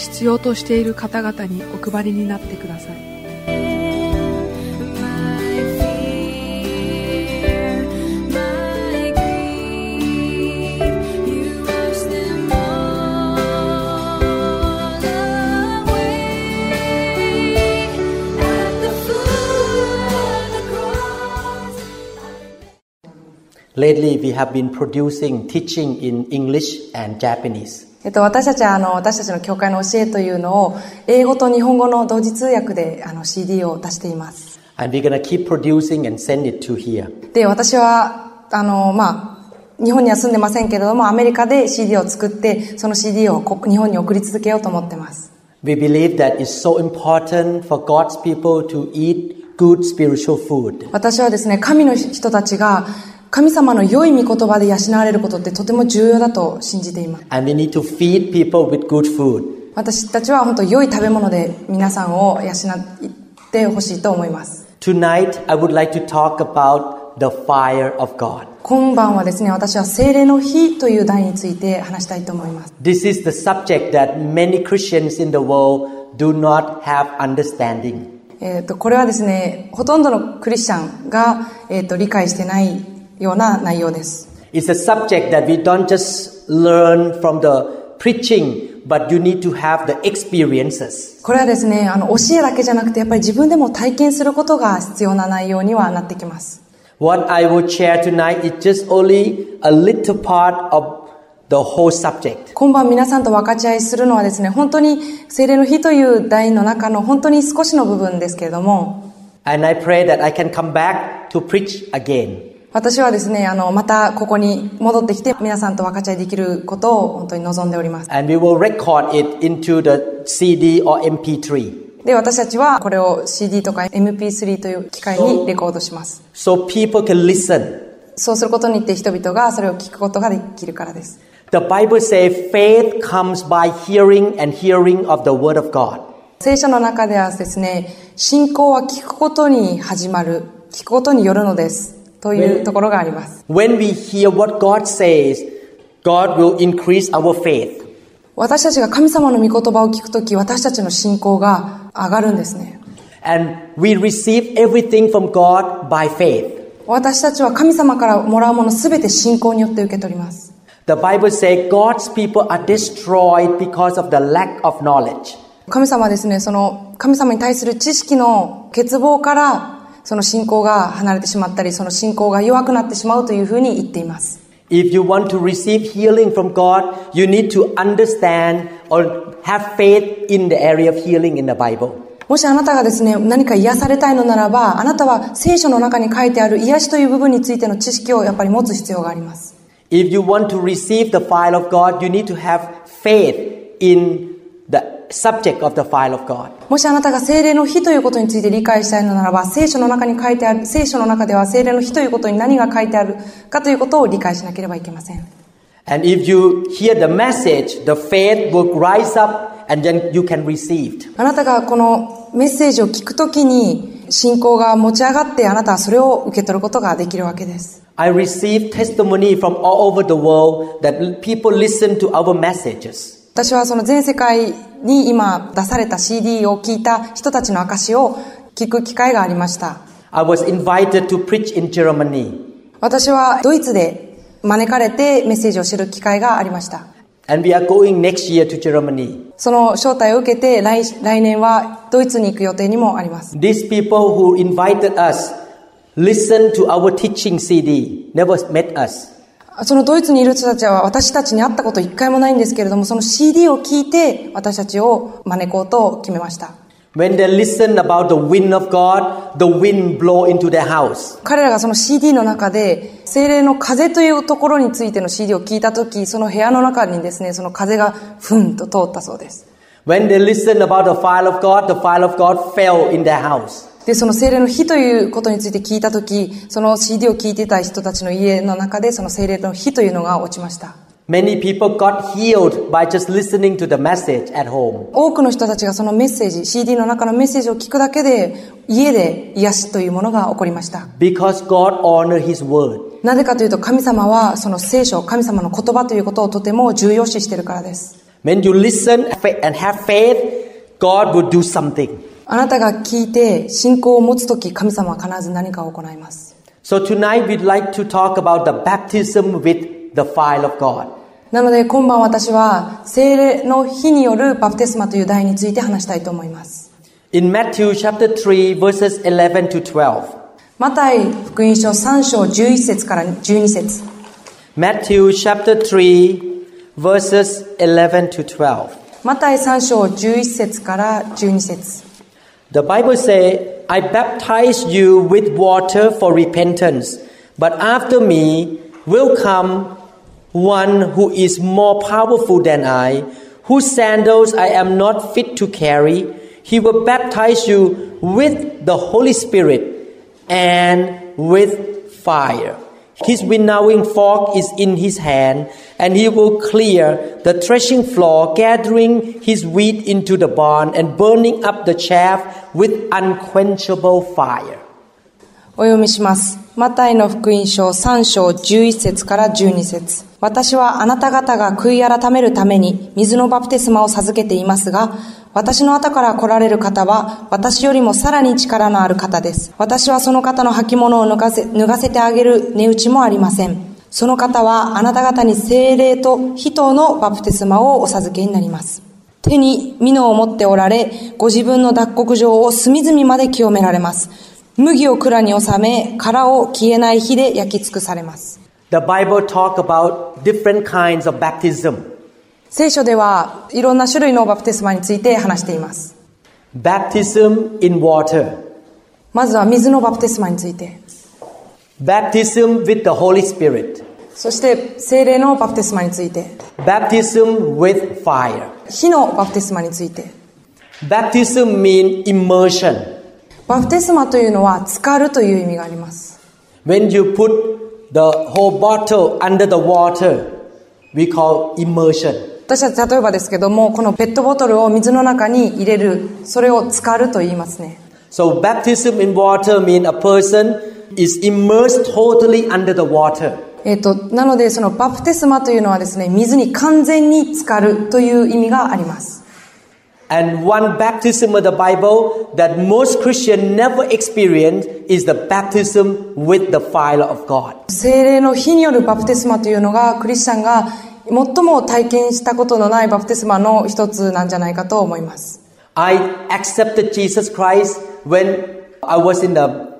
必要としている方々にお配りになってください「Lately, we have been producing teaching in English and Japanese. えっと、私たちはあの私たちの教会の教えというのを英語と日本語の同時通訳であの CD を出しています。で、私はあの、まあ、日本には住んでませんけれども、アメリカで CD を作って、その CD をこ日本に送り続けようと思っています。私はですね、神の人たちが神様の良い御言葉で養われることってとても重要だと信じています。私たちは本当良い食べ物で皆さんを養ってほしいと思います。今晩はですね、私は聖霊の日という題について話したいと思います。えっと、これはですね、ほとんどのクリスチャンが、えー、と理解してないような内容です It's a subject that we don't just learn from the preaching, but you need to have the experiences. これはですねあの教えだけじゃなくてやっぱり自分でも体験することが必要な内容にはなってきます What I will share tonight is just only a little part of the whole subject. 今晩皆さんと分かち合いするのはですね本当に精霊の日という題の中の本当に少しの部分ですけれども And I pray that I can come back to preach again. 私はですねあのまたここに戻ってきて皆さんと分かち合いできることを本当に望んでおります And we will record it into the CD or MP3. で私たちはこれを CD とか MP3 という機械にレコードします So people can listen. そうすることによって人々がそれを聞くことができるからです。The Bible says faith comes by hearing and hearing of the word of God. 聖書の中ではですね、信仰は聞くことに始まる、聞くことによるのです。というところがあります。When we hear what God says, God will increase our faith. 私たちが神様の御言葉を聞くとき、私たちの信仰が上がるんですね。And we receive everything from God by faith. 私たちは神様からもらうものすべて信仰によって受け取ります。The Bible says God's people are destroyed because of the lack of knowledge. 神様はですね、その神様に対する知識の欠乏から、その信仰が離れてしまったり、その信仰が弱くなってしまうというふうに言っています。If you want to receive healing from God, you need to understand or have faith in the area of healing in the Bible. もしあなたがですね、何か癒されたいのならば、あなたは聖書の中に書いてある癒しという部分についての知識をやっぱり持つ必要があります。If you want to receive the fire of God, you need to have faith in subject of the fire of God. もしあなたが精霊の日ということについて理解したいのならば、聖書の中に書いてある、聖書の中では精霊の日ということに何が書いてあるかということを理解しなければいけません。And if you hear the message, the faith will rise up and then you can receive. あなたがこのメッセージを聞くときに、信仰が持ち上がってあなたはそれを受け取ることができるわけです。I receive testimony from all over the world that people listen to our messages. 私はその全世界に今出された CD を聞いた人たちの証を聞く機会がありました。I was invited to preach in Germany. 私はドイツで招かれてメッセージを知る機会がありました。And we are going next year to Germany. その招待を受けて来来年はドイツに行く予定にもあります。These people who invited us listened to our teaching CD, never met us. そのドイツにいる人たちは私たちに会ったこと一回もないんですけれども、その CD を聞いて私たちを招こうと決めました。When they listen about the wind of God, the wind blow into their house. 彼らがその CD の中で精霊の風というところについての CD を聞いたとき、その部屋の中にですね、その風がふんと通ったそうです。When they listened about the fire of God, the fire of God fell in their house. で、その精霊の火ということについて聞いたとき、その CD を聞いてた人たちの家の中でその精霊の火というのが落ちました。Many people got healed by just listening to the message at home. 多くの人たちがそのメッセージ、CD の中のメッセージを聞くだけで、家で癒しというものが起こりました。Because God honored His word. なぜかというと神様はその聖書、神様の言葉ということをとても重要視しているからです。When you listen and have faith, God will do something. あなたが聞いて信仰を持つとき、神様は必ず何かを行います。So tonight we'd like to talk about the baptism with the fire of God. なので今晩私は聖霊の火によるバプテスマという題について話したいと思います。In Matthew chapter 3 verses 11 to 12. マタイ福音書3章11節から12節 Matthew chapter 3 verses 11 to 12. マタイ3章11節から12節 The Bible says, I baptize you with water for repentance, but after me will come one who is more powerful than I, whose sandals I am not fit to carry. He will baptize you with the Holy Spirit and with fire. His winnowing fork is in his hand, and he will clear the threshing floor, gathering his wheat into the barn and burning up the chaff with unquenchable fire. お読みします。 マタイの福音書3章11節から12節私はあなた方が悔い改めるために水のバプテスマを授けていますが、私の後から来られる方は、私よりもさらに力のある方です。私はその方の履物を脱がせ脱がせてあげる値打ちもありません。その方はあなた方に精霊と人のバプテスマをお授けになります。手に蓑を持っておられ、ご自分の脱穀場を隅々まで清められます。麦を蔵に収め、殻を消えない火で焼き尽くされます。The Bible talk about different kinds of baptism. 聖書ではいろんな種類のバプテスマについて話しています。Baptism in water. まずは水のバプテスマについて、Baptism with the Holy Spirit. そして精霊のバプテスマについて、Baptism with fire. 火のバプテスマについて、Baptism means immersion. バプテスマというのは浸かるという意味があります。When you put the whole bottle under the water, we call immersion. 私たち例えばですけども、このペットボトルを水の中に入れる、それを浸かると言いますね。So baptism in water means a person is immersed totally under the water. えっ、と、なのでそのバプテスマというのはですね、水に完全に浸かるという意味があります。And one baptism of the Bible that most Christians never experience is the baptism with the fire of God. 精霊の火によるバプテスマというのがクリスチャンが最も体験したことのないバプテスマの一つなんじゃないかと思います。I accepted Jesus Christ when I was in the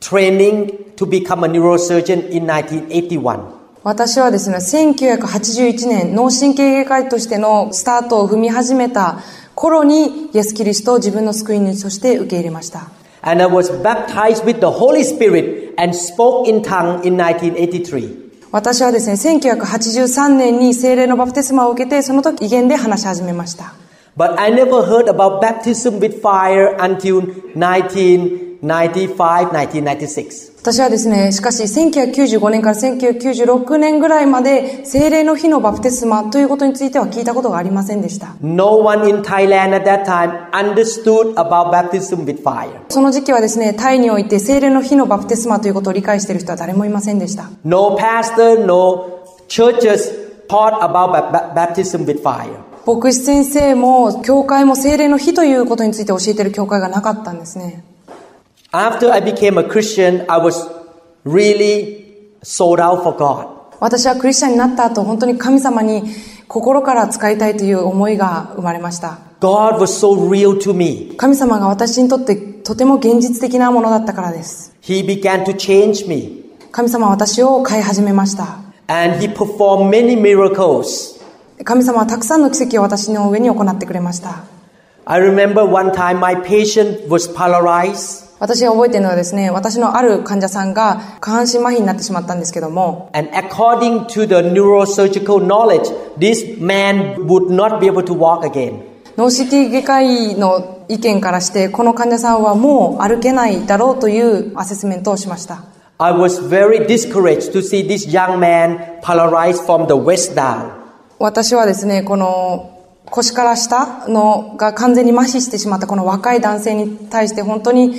training to become a neurosurgeon in 1981. 私はですね、1981年、脳神経外科医としてのスタートを踏み始めた頃にイエス・キリストを自分の救い主として受け入れました。私はですね、1983年に聖霊のバプテスマを受けて、その時、威厳で話し始めました。私はですね、しかし1995年から1996年ぐらいまで精霊の火のバプテスマということについては聞いたことがありませんでした。No one in Thailand at that time understood about baptism with fire. その時期はですね、タイにおいて精霊の火のバプテスマということを理解している人は誰もいませんでした。No pastor, no churches taught about ba- ba- baptism with fire. 牧師先生も、教会も精霊の火ということについて教えている教会がなかったんですね。After I became a Christian, I was really sold out for God. 私はクリスチャンになった後、本当に神様に心から使いたいという思いが生まれました。 God was so real to me. 神様が私にとってとても現実的なものだったからです。 He began to change me. 神様は私を変え始めました。 And He performed many miracles. 神様はたくさんの奇跡を私の上に行ってくれました。 I remember one time my patient was paralyzed. 私が覚えているのはですね、私のある患者さんが下半身麻痺になってしまったんですけども、And according to the neurosurgical knowledge, this man would not be able to walk again. 脳シティ外科医の意見からして、この患者さんはもう歩けないだろうというアセスメントをしました。I was very discouraged to see this young man paralyzed from the waist down. 私はですね、この腰から下のが完全に麻痺してしまったこの若い男性に対して本当に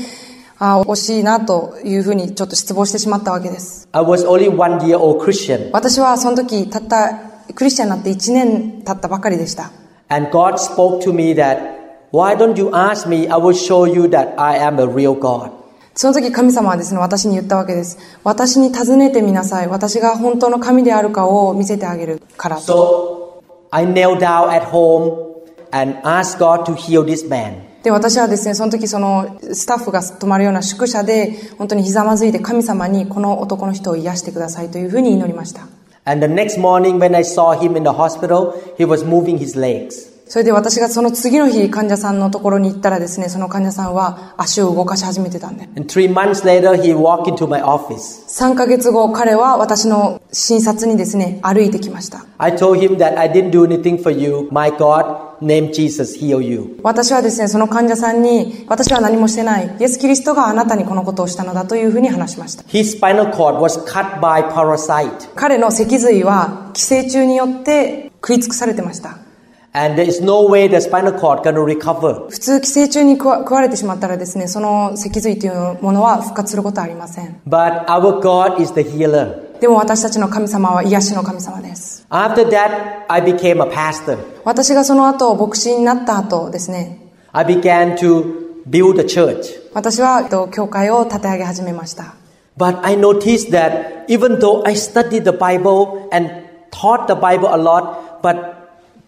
あ惜しいなというふうにちょっと失望してしまったわけです。I was only one year old Christian, 私はその時たったクリスチャンになって1年経ったばかりでした。and God spoke to me that, Why don't you ask me? I will show you that I am a real God. その時神様はですね、私に言ったわけです。私に尋ねてみなさい。私が本当の神であるかを見せてあげるから。So I knelt down at home and asked God to heal this man. で、私はですね、その時そのスタッフが泊まるような宿舎で、本当にひざまずいて神様にこの男の人を癒してくださいというふうに祈りました。それで私がその次の日患者さんのところに行ったらですね、その患者さんは足を動かし始めてたんで。三か3ヶ月後、彼は私の診察にですね、歩いてきました。I told him that I didn't do anything for you, my God. Named Jesus, heal you. 私はですね、その患者さんに、私は何もしてない。イエス・キリストがあなたにこのことをしたのだというふうに話しました。His spinal cord was cut by parasite. 彼の脊髄は寄生虫によって食い尽くされてました。And there is no way the spinal cord gonna recover. 普通寄生虫に食わ食われてしまったらですね、その脊髄というものは復活することはありません。But our God is the healer. でも私たちの神様は癒しの神様です。After that, I became a pastor. 私がその後、牧師になった後ですね、I began to build a church. 私はえっと教会を立て上げ始めました。But I noticed that even though I studied the Bible and taught the Bible a lot, but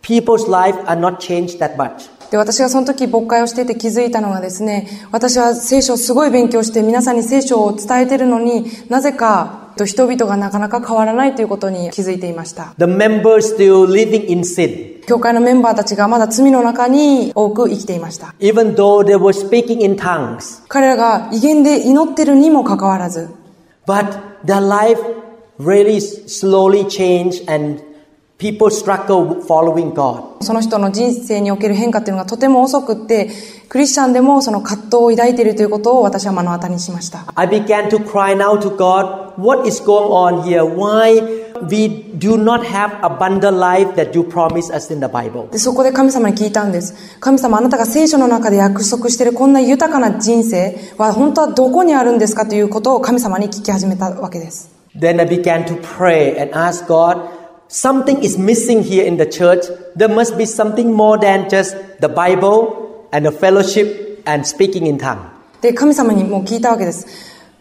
people's life are not changed that much. で、私がその時牧会をしていて気づいたのがですね、私は聖書をすごい勉強して皆さんに聖書を伝えてるのになぜかえっと人々がなかなか変わらないということに気づいていました。The members still living in sin. 教会のメンバーたちがまだ罪の中に多く生きていました。Even though they were speaking in tongues. 彼らが威厳で祈ってるにもかかわらず、But their life really slowly changed and その人の人生における変化というのがとても遅くってクリスチャンでもその葛藤を抱いているということを私は目の当たりにしました。でそこで神様に聞いたんです。神様あなたが聖書の中で約束しているこんな豊かな人生は本当はどこにあるんですかということを神様に聞き始めたわけです。Then I began to pray and ask God, something is missing here in the church. There must be something more than just the Bible and the fellowship and speaking in tongue. で、神様にもう聞いたわけです。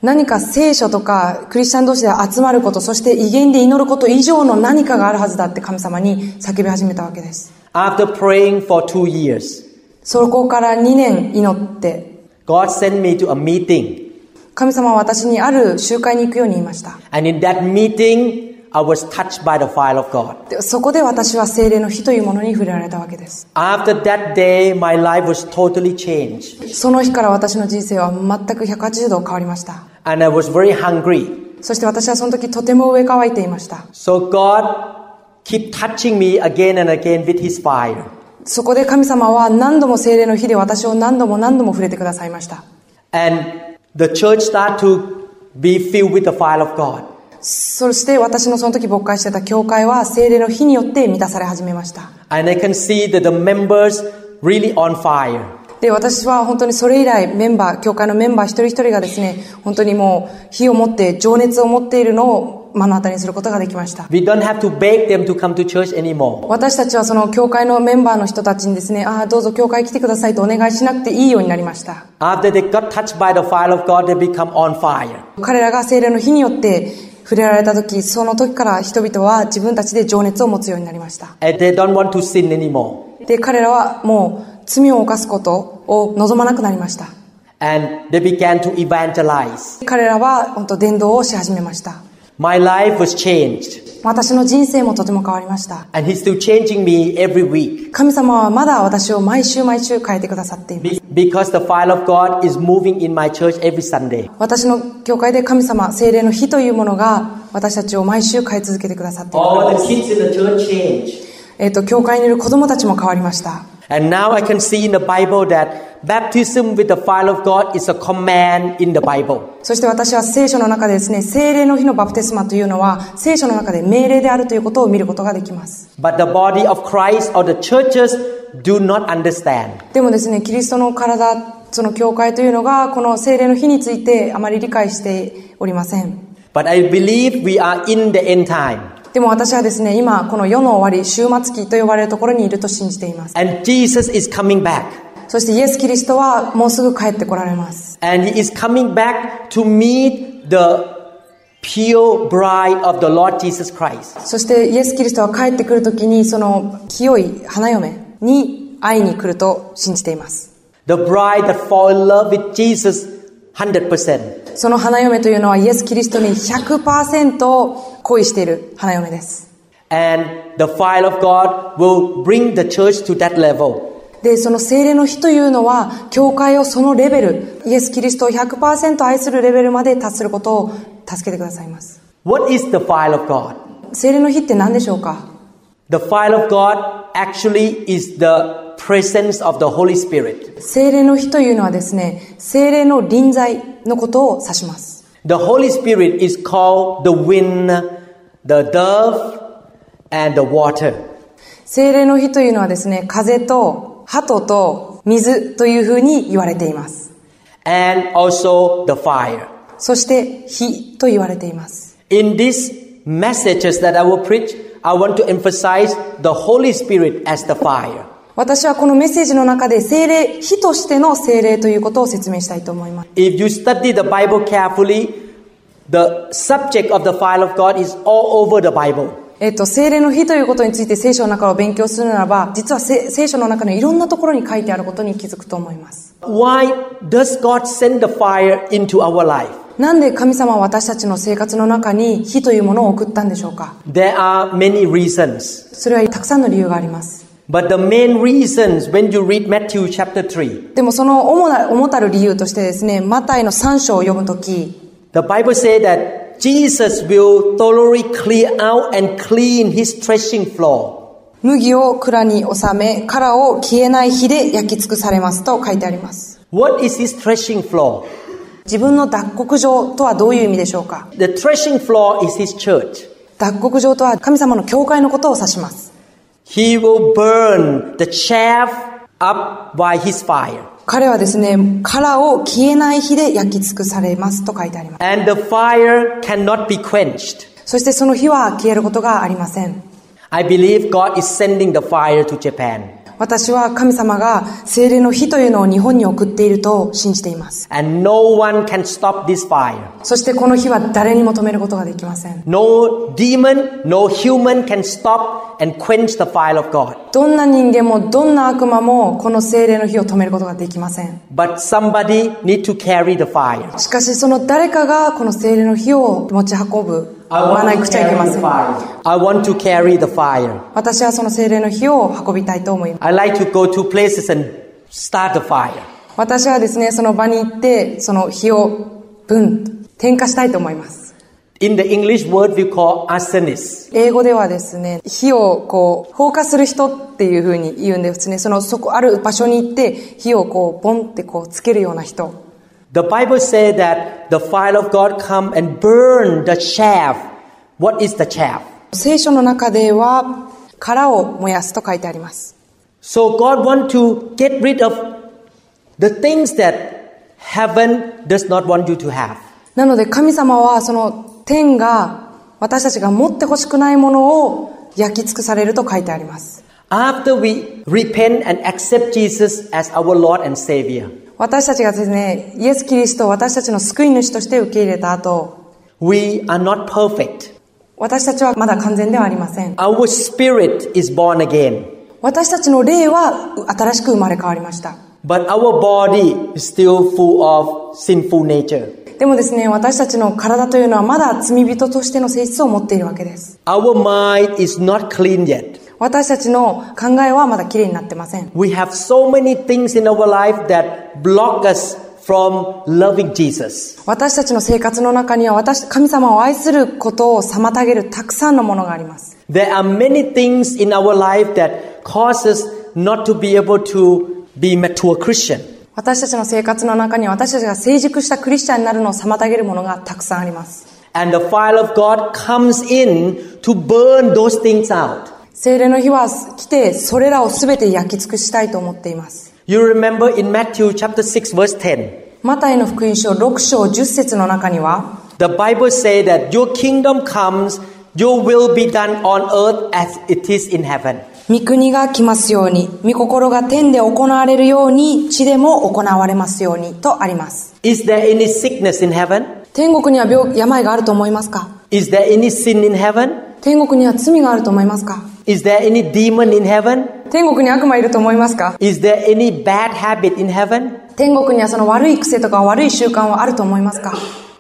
何か聖書とかクリスチャン同士で集まること、そして威厳で祈ること以上の何かがあるはずだって神様に叫び始めたわけです。After praying for two years, そこから2年祈って、God sent me to a meeting. 神様は私にある集会に行くように言いました。And in that meeting, I was touched by the fire of God. でそこで私は精霊の火というものに触れられたわけです。After that day, my life was totally changed. その日から私の人生は全く180度変わりました。And I was very hungry. そして私はその時とても上乾いていました。So God keep touching me again and again with his fire. そこで神様は何度も精霊の火で私を何度も何度も触れてくださいました。And the church started to be filled with the fire of God. そして私のその時牧会してた教会は精霊の火によって満たされ始めました。And I can see that the members really on fire. で、私は本当にそれ以来メンバー、教会のメンバー一人一人がですね、本当にもう火を持って情熱を持っているのを目の当たりにすることができました。We don't have to beg them to come to church anymore. 私たちはその教会のメンバーの人たちにですね、ああ、どうぞ教会来てくださいとお願いしなくていいようになりました。After they got touched by the fire of God, they become on fire. 彼らが精霊の火によって触れられた時、その時から人々は自分たちで情熱を持つようになりました。And they don't want to sin anymore. で、彼らはもう罪を犯すことを望まなくなりました。And they began to evangelize. 彼らは本当伝道をし始めました。My life was changed. 私の人生もとても変わりました。神様はまだ私を毎週毎週変えてくださっています。私の教会で神様、精霊の日というものが私たちを毎週変え続けてくださっています。えっと、教会にいる子供たちも変わりました。And now I can see in the Bible that baptism with the fire of God is a command in the Bible. そして私は聖書の中でですね、聖霊の日のバプテスマというのは、聖書の中で命令であるということを見ることができます。But the body of Christ or the churches do not understand. でもですね、キリストの体、その教会というのが、この聖霊の日についてあまり理解しておりません。But I believe we are in the end time. でも私はですね、今、この世の終わり、終末期と呼ばれるところにいると信じています。And Jesus is coming back. そしてイエス・キリストはもうすぐ帰ってこられます。And he is coming back to meet the pure bride of the Lord Jesus Christ. そしてイエス・キリストは帰ってくるときに、その清い花嫁に会いに来ると信じています。The bride that fall in love with Jesus 100%. その花嫁というのはイエス・キリストに100%恋している花嫁です。And the fire of God will bring the church to that level. で、その聖霊の日というのは、教会をそのレベル、イエス・キリストを100%愛するレベルまで達することを助けてくださいます。What is the fire of God? 聖霊の日って何でしょうか？The fire of God actually is the presence of the Holy Spirit. 聖霊の日というのはですね、聖霊の臨在のことを指します。 The Holy Spirit is called the wind, the dove, and the water. 聖霊の日というのはですね、風と鳩と水というふうに言われています。 and also the fire. そして火と言われています。 In these messages that I will preach, I want to emphasize the Holy Spirit as the fire. 私はこのメッセージの中で聖霊、火としての聖霊ということを説明したいと思います。If you study the Bible carefully, the subject of the fire of God is all over the Bible. えっと、聖霊の日ということについて聖書の中を勉強するならば、実はせ聖書の中のいろんなところに書いてあることに気づくと思います。Why does God send the fire into our life? なんで神様は私たちの生活の中に火というものを送ったんでしょうか？There are many reasons. それはたくさんの理由があります。But the main reasons when you read Matthew chapter 3, でもその主な、主たる理由としてですね、マタイの3章を読むとき、the Bible says that Jesus will thoroughly clear out and clean his threshing floor. 麦を蔵に収め、殻を消えない火で焼き尽くされますと書いてあります。What is his threshing floor? 自分の脱穀場とはどういう意味でしょうか The threshing floor is his church. 脱穀場とは神様の教会のことを指します。He will burn the chaff up by his fire. 彼はですね、殻を消えない火で焼き尽くされますと書いてあります。 And the fire cannot be quenched. そしてその火は消えることがありません。 I believe God is sending the fire to Japan. 私は神様が精霊の火というのを日本に送っていると信じています。And no one can stop this fire. そしてこの火は誰にも止めることができません。No demon, no human can stop and quench the fire of God. どんな人間もどんな悪魔もこの精霊の火を止めることができません。But somebody need to carry the fire. しかしその誰かがこの精霊の火を持ち運ぶ。私はその精霊の火を運びたいと思います。I like to go to places and start the fire. 私はですね、その場に行って、その火をブンと点火したいと思います。In the English word we call arsonist. 英語ではですね、火をこう、放火する人っていう風に言うんですね。その、そこ、ある場所に行って、火をこう、ポンってこう、つけるような人。The Bible says that the fire of God come and burn the chaff. What is the chaff? 聖書の中では、殻を燃やすと書いてあります。 So God want to get rid of the things that heaven does not want you to have. なので神様はその天が私たちが持ってほしくないものを焼き尽くされると書いてあります。 After we repent and accept Jesus as our Lord and Savior, 私たちがですね、イエス・キリストを私たちの救い主として受け入れた後、we are not perfect. 私たちはまだ完全ではありません。Our spirit is born again, 私たちの霊は新しく生まれ変わりました。but our body is still full of sinful nature. でもですね、私たちの体というのはまだ罪人としての性質を持っているわけです。Our mind is not clean yet. 私たちの考えはまだ綺麗になってません。 We have so many things in our life that block us from loving Jesus. 私たちの生活の中には私、神様を愛することを妨げるたくさんのものがあります。 There are many things in our life that causes not to be able to be mature Christian. 私たちの生活の中には私たちが成熟したクリスチャンになるのを妨げるものがたくさんあります。 And the fire of God comes in to burn those things out. 精霊の日は来て、それらを全て焼き尽くしたいと思っています。You remember in Matthew chapter 6 verse 10, マタイの福音書6章10節の中には、the Bible say that your kingdom comes, your will be done on earth as it is in heaven. 御国が来ますように、御心が天で行われるように、地でも行われますように、とあります。Is there any sickness in heaven? 天国には病、病があると思いますか Is there any sin in heaven? 天国には罪があると思いますか Is there any demon in heaven? 天国に悪魔いると思いますか Is there any bad habit in heaven? 天国にはその悪い癖とか悪い習慣はあると思いますか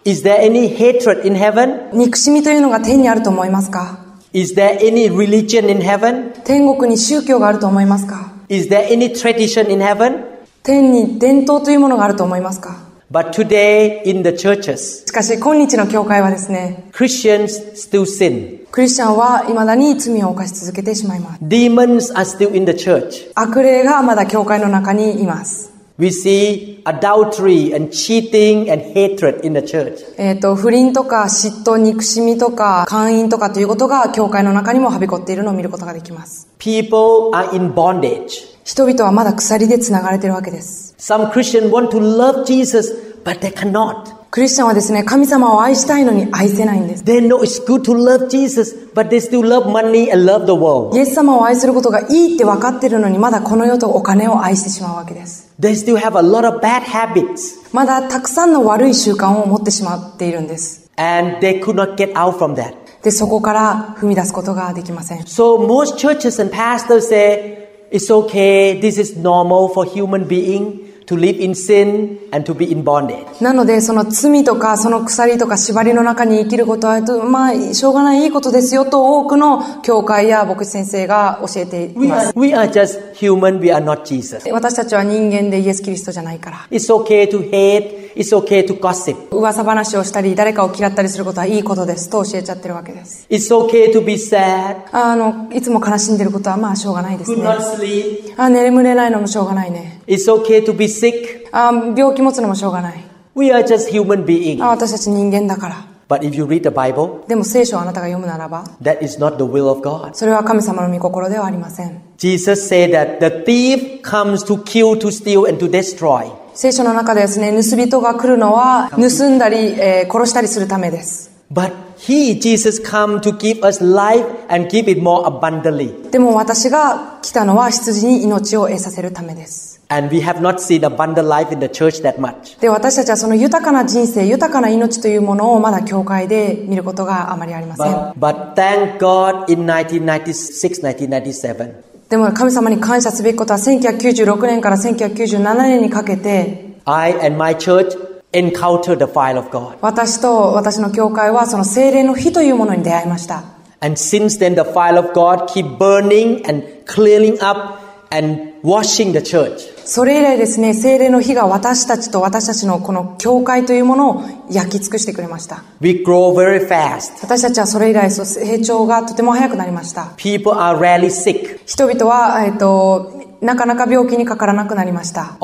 Is there any hatred in heaven? 憎しみというのが天にあると思いますか Is there any religion in heaven? 天国に宗教があると思いますか Is there any tradition in heaven? 天に伝統というものがあると思いますか But today in the churches, しかし今日の教会はですね、Christians still sin. クリスチャンは未だに罪を犯し続けてしまいます。Demons are still in the church. 悪霊がまだ教会の中にいます。We see adultery and cheating and hatred in the church. えっ、と、不倫とか嫉妬、憎しみとか、姦淫とかということが教会の中にもはびこっているのを見ることができます。People are in bondage. 人々はまだ鎖で繋がれているわけです。Some Christians want to love Jesus, but they cannot. クリスチャンはですね、神様を愛したいのに愛せないんです。They know it's good to love Jesus, but they still love money and love the world. イエス様を愛することがいいって分かってるのにまだこの世とお金を愛してしまうわけです。They still have a lot of bad habits, まだたくさんの悪い習慣を持ってしまっているんです。and they could not get out from that. で、そこから踏み出すことができません。So most churches and pastors say it's okay, this is normal for human being to live in sin and to be in bondage. なので、その罪とか、その鎖とか縛りの中に生きることは、まあ、しょうがないいいことですよと多くの教会や牧師先生が教えてい We ま are, す。we are just human, we are not Jesus. 私たちは人間でイエス・キリストじゃないから。It's okay to hate, it's okay to gossip. 噂話をしたり、誰かを嫌ったりすることはいいことですと教えちゃってるわけです。It's okay to be sad, あの、いつも悲しんでることはまあしょうがないです could ね。not sleep. あ、眠れないのもしょうがないね。It's okay to be sick. あ、病気持つのもしょうがない。We are just human beings. あ、私たち人間だから。But if you read the Bible, でも聖書をあなたが読むならば、that is not the will of God. それは神様の御心ではありません。Jesus said that the thief comes to kill, to steal, and to destroy. 聖書の中でですね、盗人が来るのは、盗んだり、えー殺したりするためです。But He, Jesus, come to give us life and give it more abundantly. でも私が来たのは羊に命を得させるためです。And we have not seen abundant life in the church that much. で、私たちはその豊かな人生、豊かな命というものをまだ教会で見ることがあまりありません。But, but thank God in 1996, 1997, でも神様に感謝すべきことは1996年から1997年にかけて I and my church encountered the fire of God. 私と私の教会はその精霊の火というものに出会いました。And since then, the fire of God keep burning and clearing up and washing the church. それ以来ですね、精霊の火が私たちと私たちのこの教会というものを焼き尽くしてくれました。We grow very fast. 私たちはそれ以来成長がとても早くなりました。People are rarely sick. 人々は、えっと、なかなか病気にかからなくなりました。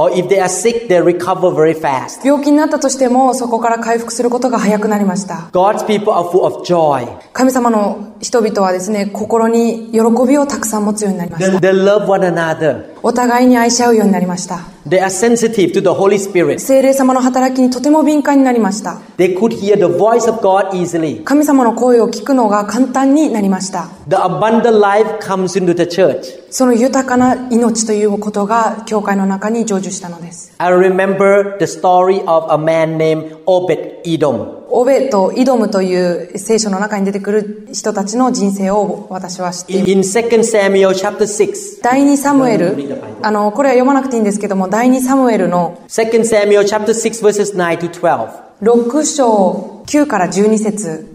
Sick. 病気になったとしてもそこから回復することが早くなりました。神様の人々はですね、心に喜びをたくさん持つようになりました。お互いに愛し合うようになりました。They are sensitive to the Holy Spirit. 精霊様の働きにとても敏感になりました。They could hear the voice of God easily. 神様の声を聞くのが簡単になりました。The abundant life comes into the church. その豊かな命ということが教会の中に成就したのです。I remember the story of a man named Obed Edom. オベとイドムという聖書の中に出てくる人たちの人生を私は知っていま。第二サムエル、あの、これは読まなくていいんですけども、第二サムエルの6章9から12節。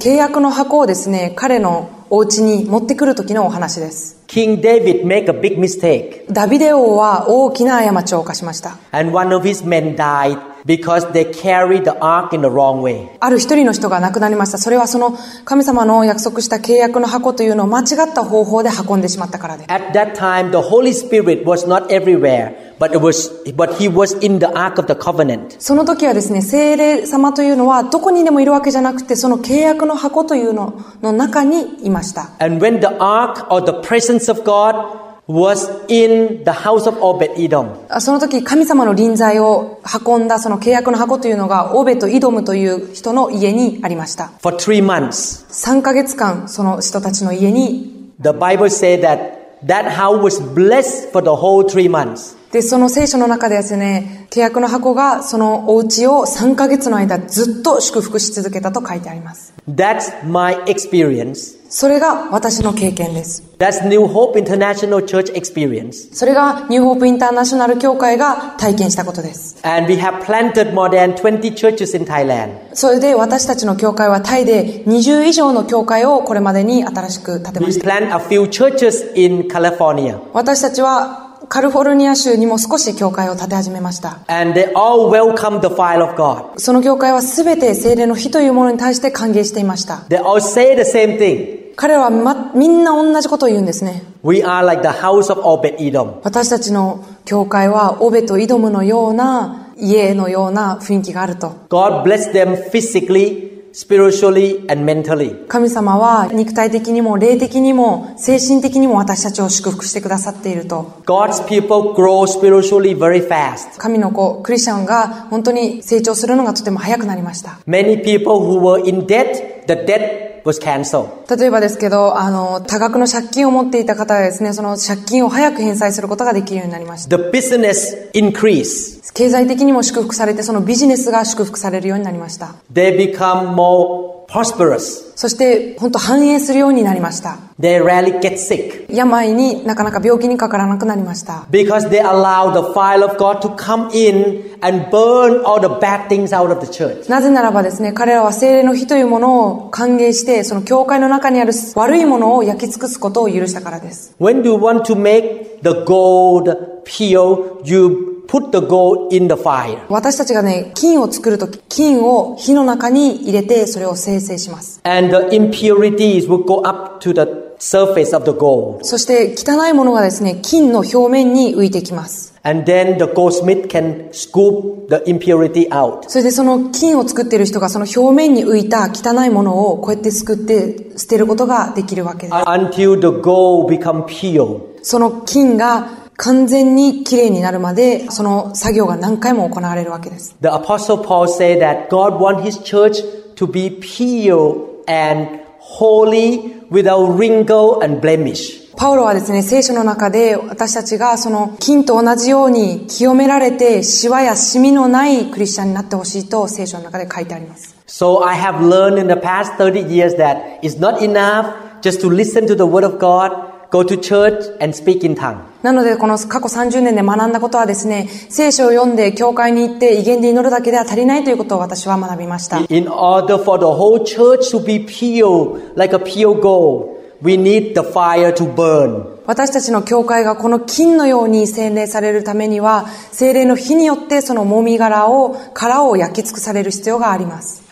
契約の箱をですね、彼のお家に持ってくる時のお話です。King David made a big mistake ダビデ王は大きな過ちを犯しました。and one of his men died because they carried the ark in the wrong way. ある一人の人が亡くなりました。それはその神様の約束した契約の箱というのを間違った方法で運んでしまったからです。At that time, the Holy Spirit was not everywhere, but it was, but He was in the ark of the covenant. その時はですね、聖霊様というのはどこにでもいるわけじゃなくて、その契約の箱というのの中にいました。And when the ark or the presence of God was in the house of Obed Edom, あその時神様の臨在を運んだその契約の箱というのがオーベとイドムという人の家にありました。for three months. 3ヶ月間その人たちの家に The Bible says that that house was blessed for the whole three months. で、その聖書の中ではですね、契約の箱がそのお家を3ヶ月の間ずっと祝福し続けたと書いてあります。That's my experience. それが私の経験です。That's New Hope International Church experience. それがニューホープインターナショナル協会が体験したことです。And we have planted more than 20 churches in Thailand. それで私たちの教会はタイで20以上の教会をこれまでに新しく建てま We した。plant a few churches in California. 私たちはカリフォルニア州にも少し教会を建て始めました。And they all welcome the fire of God. その教会は全て精霊の火というものに対して歓迎していました。They all say the same thing. 彼らは、ま、みんな同じことを言うんですね。We are like the house of Obed Edom. 私たちの教会はオベとイドムのような家のような雰囲気があると。God bless them physically, spiritually, and mentally. 神様は肉体的にも霊的にも精神的にも私たちを祝福してくださっていると。God's people grow spiritually very fast. 神の子、クリスチャンが本当に成長するのがとても早くなりました。Many people who were in debt, the debt was canceled. 例えばですけど、あの、多額の借金を持っていた方はですね、その借金を早く返済することができるようになりました。The business increased. 経済的にも祝福されて、そのビジネスが祝福されるようになりました。They become more prosperous. そして、本当繁栄するようになりました。They rarely get sick 病になかなか病気にかからなくなりました。because they allow the fire of God to come in and burn all the bad things out of the church. なぜならばですね、彼らは精霊の火というものを歓迎して、その教会の中にある悪いものを焼き尽くすことを許したからです。When you want to make the gold pure, you put the gold in the fire. 私たちがね、金を作るとき、金を火の中に入れて、それを生成します。And the impurities will go up to the surface of the gold. そして、汚いものがですね、金の表面に浮いてきます。And then the goldsmith can scoop the impurity out. それでその金を作っている人がその表面に浮いた汚いものをこうやってすくって捨てることができるわけです。Until the gold become pure. その金が完全に綺麗になるまで、その作業が何回も行われるわけです。The apostle Paul said that God wants his church to be pure and holy without wrinkle and blemish. パウロはですね、聖書の中で私たちがその金と同じように清められて、シワやシミのないクリスチャンになってほしいと聖書の中で書いてあります。So I have learned in the past 30 years that it's not enough just to listen to the word of God, go to church and speak in tongue. なので、この過去30年で学んだことはですね、聖書を読んで教会に行って威厳で祈るだけでは足りないということを私は学びました。In order for the whole church to be pure, like a pure gold, we need the fire to burn. 私たちの教会がこの金のように洗礼されるためには、聖霊の火によってそのもみ殻を、殻を焼き尽くされる必要があります。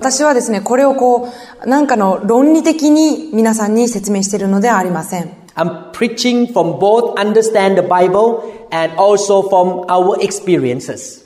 私はですね、これをこう、なんかの論理的に皆さんに説明しているのではありません。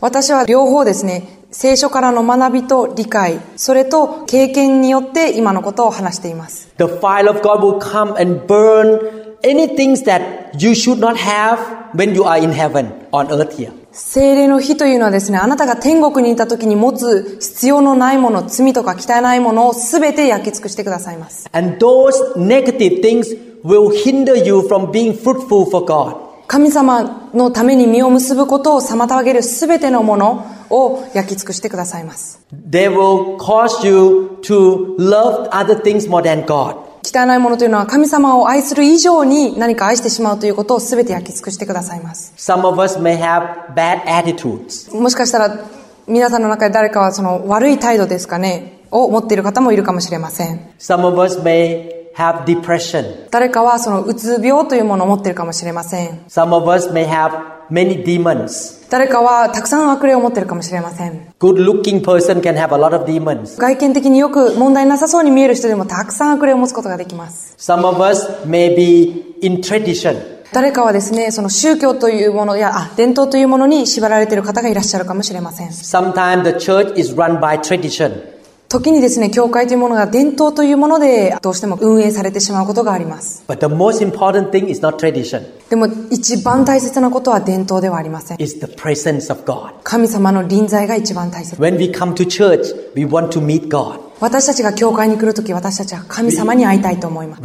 私は両方ですね、聖書からの学びと理解、それと経験によって今のことを話しています。The fire of God will come and burn any things that you should not have when you are in heaven on earth here. 精霊の火というのはですね、あなたが天国にいた時に持つ必要のないもの、罪とか汚いものを全て焼き尽くしてくださいます。And those negative things will hinder you from being fruitful for God. 神様のために実を結ぶことを妨げる全てのものを焼き尽くしてくださいます。They will cause you to love other things more than God. 汚いものというのは神様を愛する以上に何か愛してしまうということを全て焼き尽くしてくださいます。Some of us may have bad attitudes. もしかしたら皆さんの中で誰かはその悪い態度ですかね、を持っている方もいるかもしれません。Some of us may have depression. 誰かはそのうつ病というものを持っているかもしれません。Some of us may have many demons. 誰かはたくさん悪霊を持ってるかもしれません。Good looking person can have a lot of demons. 外見的によく問題なさそうに見える人でもたくさん悪霊を持つことができます。Some of us may be in tradition. 誰かはですね、その宗教というものや、あ、伝統というものに縛られている方がいらっしゃるかもしれません。Sometimes the church is run by tradition. 時にですね、教会というものが伝統というものでどうしても運営されてしまうことがあります。But the most important thing is not tradition. でも一番大切なことは伝統ではありません。It's the presence of God. 神様の臨在が一番大切。When we come to church, we want to meet God. 私たちが教会に来るとき、私たちは神様に会いたいと思います。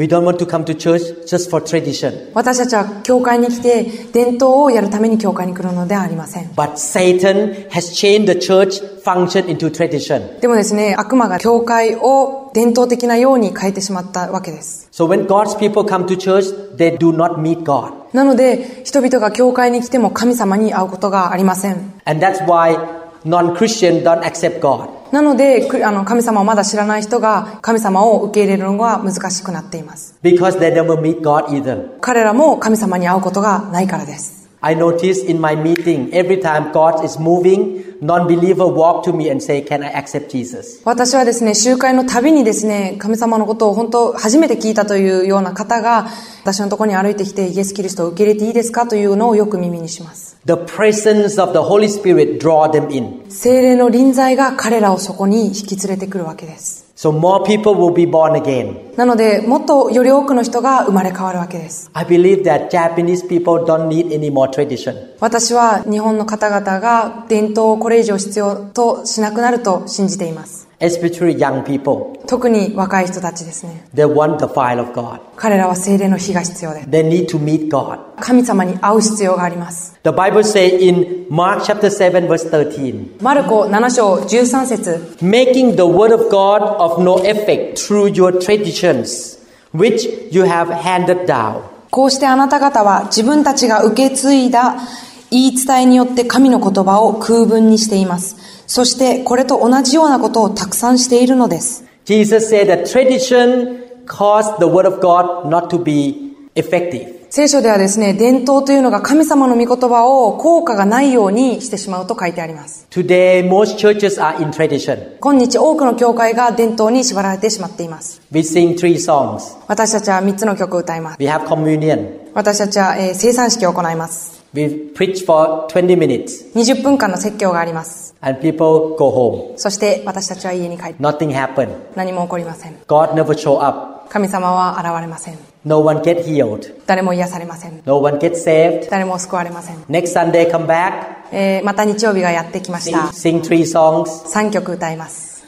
私たちは教会に来て、伝統をやるために教会に来るのではありません。でもですね、悪魔が教会を伝統的なように変えてしまったわけです。なので、人々が教会に来ても神様に会うことがありません。And that's why non-Christian don't. なので、くあの神様をまだ知らない人が神様を受け入れるのが難しくなっています。Because they never meet God either. 彼らも神様に会うことがないからです。I notice in my meeting, every time God is moving, non-believer walk to me and say, can I accept Jesus? 私はですね、集会のたびにですね、神様のことを本当初めて聞いたというような方が、私のところに歩いてきて、イエス・キリストを受け入れていいですかというのをよく耳にします。The presence of the Holy Spirit draw them in. 精霊の臨在が彼らをそこに引き連れてくるわけです。So more people will be born again. なので、もっとより多くの人が生まれ変わるわけです。I believe that Japanese people don't need any more tradition. 私は日本の方々が伝統をこれ以上必要としなくなると信じています。Especially young people. 特に若い人たちですね。They want the fire of God. 彼らは精霊の火が必要で、They need to meet God. 神様に会う必要があります。The Bible says in Mark chapter 7 verse 13, マルコ7章13節 making the word of God of no effect through your traditions, which you have handed down. こうしてあなた方は自分たちが受け継いだ言い伝えによって神の言葉を空文にしています。そしてこれと同じようなことをたくさんしているのです。Jesus said that tradition caused the word of God not to be effective. 聖書ではですね、伝統というのが神様の御言葉を効果がないようにしてしまうと書いてあります。Today, most churches are in tradition. 今日多くの教会が伝統に縛られてしまっています。We sing three songs. 私たちは3つの曲を歌います。We have communion. 私たちは、えー生産式を行います。We preach for 20 minutes 20分間の説教があります。and people go home. そして私たちは家に帰って Nothing happened. 何も起こりません。God never show up. 神様は現れません。No one get healed. 誰も癒されません。No one get saved. 誰も救われません。Next Sunday come back. えーまた日曜日がやってきまし Sing, た。sing three songs. 3曲歌います。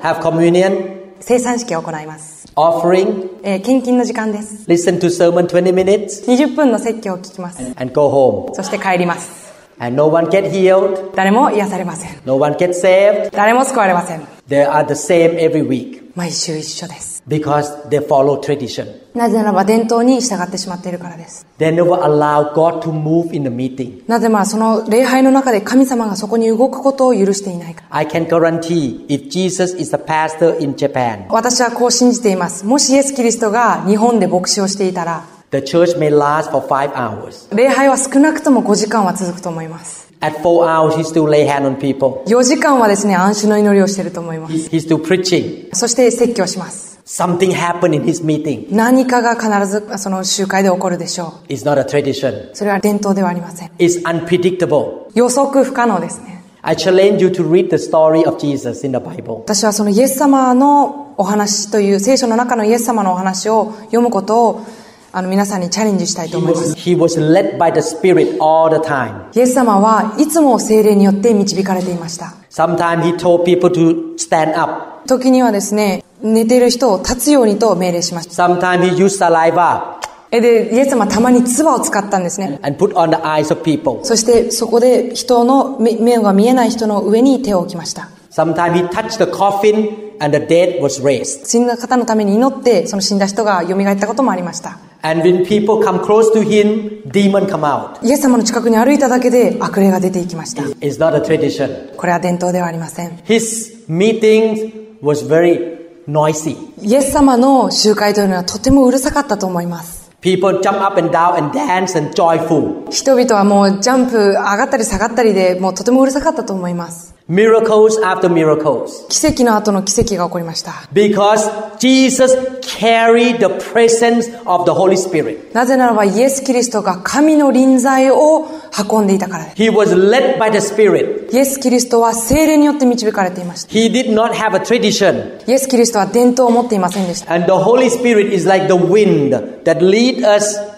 Have communion. 生産式を行います。Offering. えー献金の時間です。Listen to sermon 20 minutes 20分の説教を聞きます。and go home. そして帰ります。And no one get healed. 誰も癒されません。No one get saved. 誰も救われません。They are the same every week 毎週一緒です。because they follow tradition. なぜならば伝統に従ってしまっているからです。They never allow God to move in the meeting. なぜならその礼拝の中で神様がそこに動くことを許していないから。I can guarantee if Jesus is a pastor in Japan, 私はこう信じています。もしイエス・キリストが日本で牧師をしていたら、the church may last for five hours. 礼拝は少なくとも5時間は続くと思います。At four hours, he still lay hand on people. 4時間はですね、安心の祈りをしていると思います。He's still preaching. そして説教します。Something happened in his meeting. 何かが必ずその集会で起こるでしょ It's not a tradition. う。それは伝統ではありません。It's unpredictable. 予測不可能ですね。I challenge you to read the story of Jesus in the Bible. 私はそのイエス様のお話という聖書の中のイエス様のお話を読むことをあの皆さんにチャレンジしたいと思います。he was led by the Spirit all the time. イエス様はいつも精霊によって導かれていました。Sometimes he told people to stand up. 時にはですね、寝ている人を立つようにと命令しました。Sometimes he used saliva えで、イエス様はたまに唾を使ったんですね。and put on the eyes of people. そしてそこで人の目目が見えない人の上に手を置きました。Sometimes he touched the coffin and the dead was raised. 死んだ方のために祈って、その死んだ人が蘇ったこともありました。And when people come close to him, demon come out. イエス様の近くに歩いただけで悪霊が出ていきました。It's not a tradition. これは伝統ではありません。His meetings was very noisy. イエス様の集会というのはとてもうるさかったと思います。People jump up and down and dance and joyful. 人々はもうジャンプ上がったり下がったりでもうとてもうるさかったと思います。Miracles after miracles. 奇跡の後の奇跡が起こりました。 Because Jesus carried the presence of the Holy Spirit. なぜならばイエス・キリストが神の臨在を運んでいたからです。 He was led by the Spirit. イエス・キリストは精霊によって導かれていました。 He did not have a tradition. イエス・キリストは伝統を持っていませんでした。 And the Holy Spirit is like the wind that lead us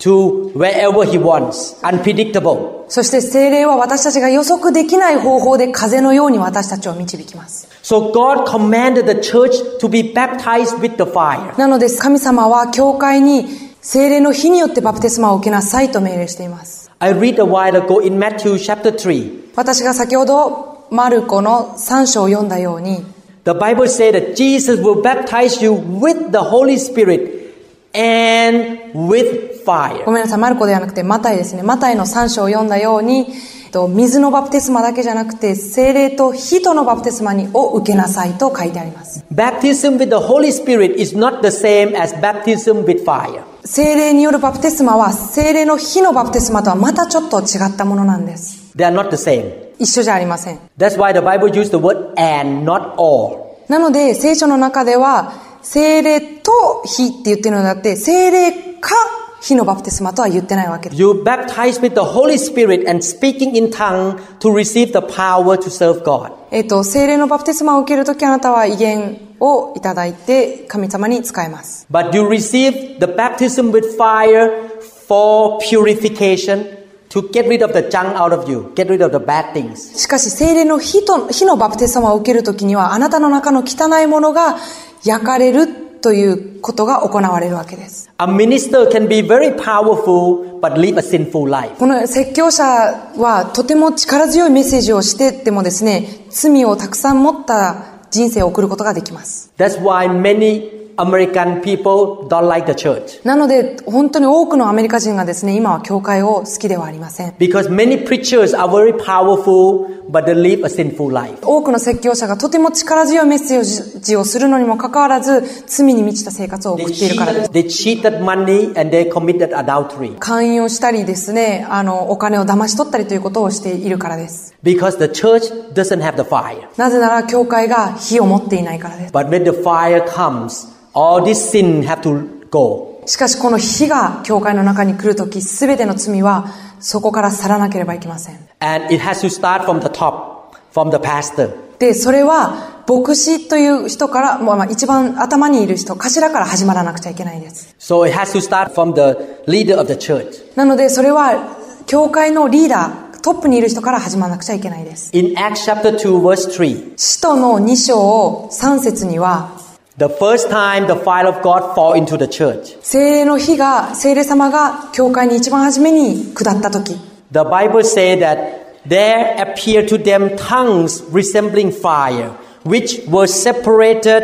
to wherever He wants. Unpredictable. そして精霊は私たちが予測できない方法で風のように私たちを導きます。So God commanded the church to be baptized with the fire. なので神様は教会に精霊の火によってバプテスマを受けなさいと命令しています。I read a while ago in Matthew chapter 3. 私が先ほどマルコの3章を読んだように、The Bible says that Jesus will baptize you with the Holy Spirit and with ご fire. めんなさい、マルコではなくてマタイですね。マタイの3章を読んだように、と水のバプテスマだけじゃなくて、精霊と火とのバプテスマにを受けなさいと書いてあります。Baptism with the Holy Spirit is not the same as baptism with fire. 精霊によるバプテスマは、精霊の火のバプテスマとはまたちょっと違ったものなんです。They are not the same. 一緒じゃありません。That's why the Bible used the word and, not all. なので、聖書の中では、精霊と火って言ってるのだって、精霊か火のバプテスマとは言ってないわけです。You baptize with the Holy Spirit and speaking in tongue to receive the power to serve God. えっ、と、精霊のバプテスマを受けるときあなたは威厳をいただいて神様に使えます。But you receive the baptism with fire for purification to get rid of the junk out of you, get rid of the bad things. しかし、精霊の火と、火のバプテスマを受けるときには、あなたの中の汚いものが焼かれるということが行われるわけです。この説教者はとても力強いメッセージをしてでもですね、罪をたくさん持った人生を送ることができます。なので、本当に多くのアメリカ人がですね、今は教会を好きではありません。多くの説教者がとても力強いメッセージをするのにもかかわらず罪に満ちた生活を送っているからです。勧誘をしたりですねあの、お金を騙し取ったりということをしているからです。なぜなら教会が火を持っていないからです。しかし、この火が教会の中に来るとき、すべての罪は、そこから去らなければいけません。And it has to start from the top, from the pastor. で、それは、牧師という人から、まあまあ、一番頭にいる人、頭から始まらなくちゃいけないです。So it has to start from the leader of the church. なので、それは、教会のリーダー、トップにいる人から始まらなくちゃいけないです。In Acts chapter 2 verse 3, 使徒の2章3節には、the first time the fire of God fall into the church, 精霊の火が、精霊様が教会に一番初めに下った時、 the Bible says that there appeared to them tongues resembling fire, which were separated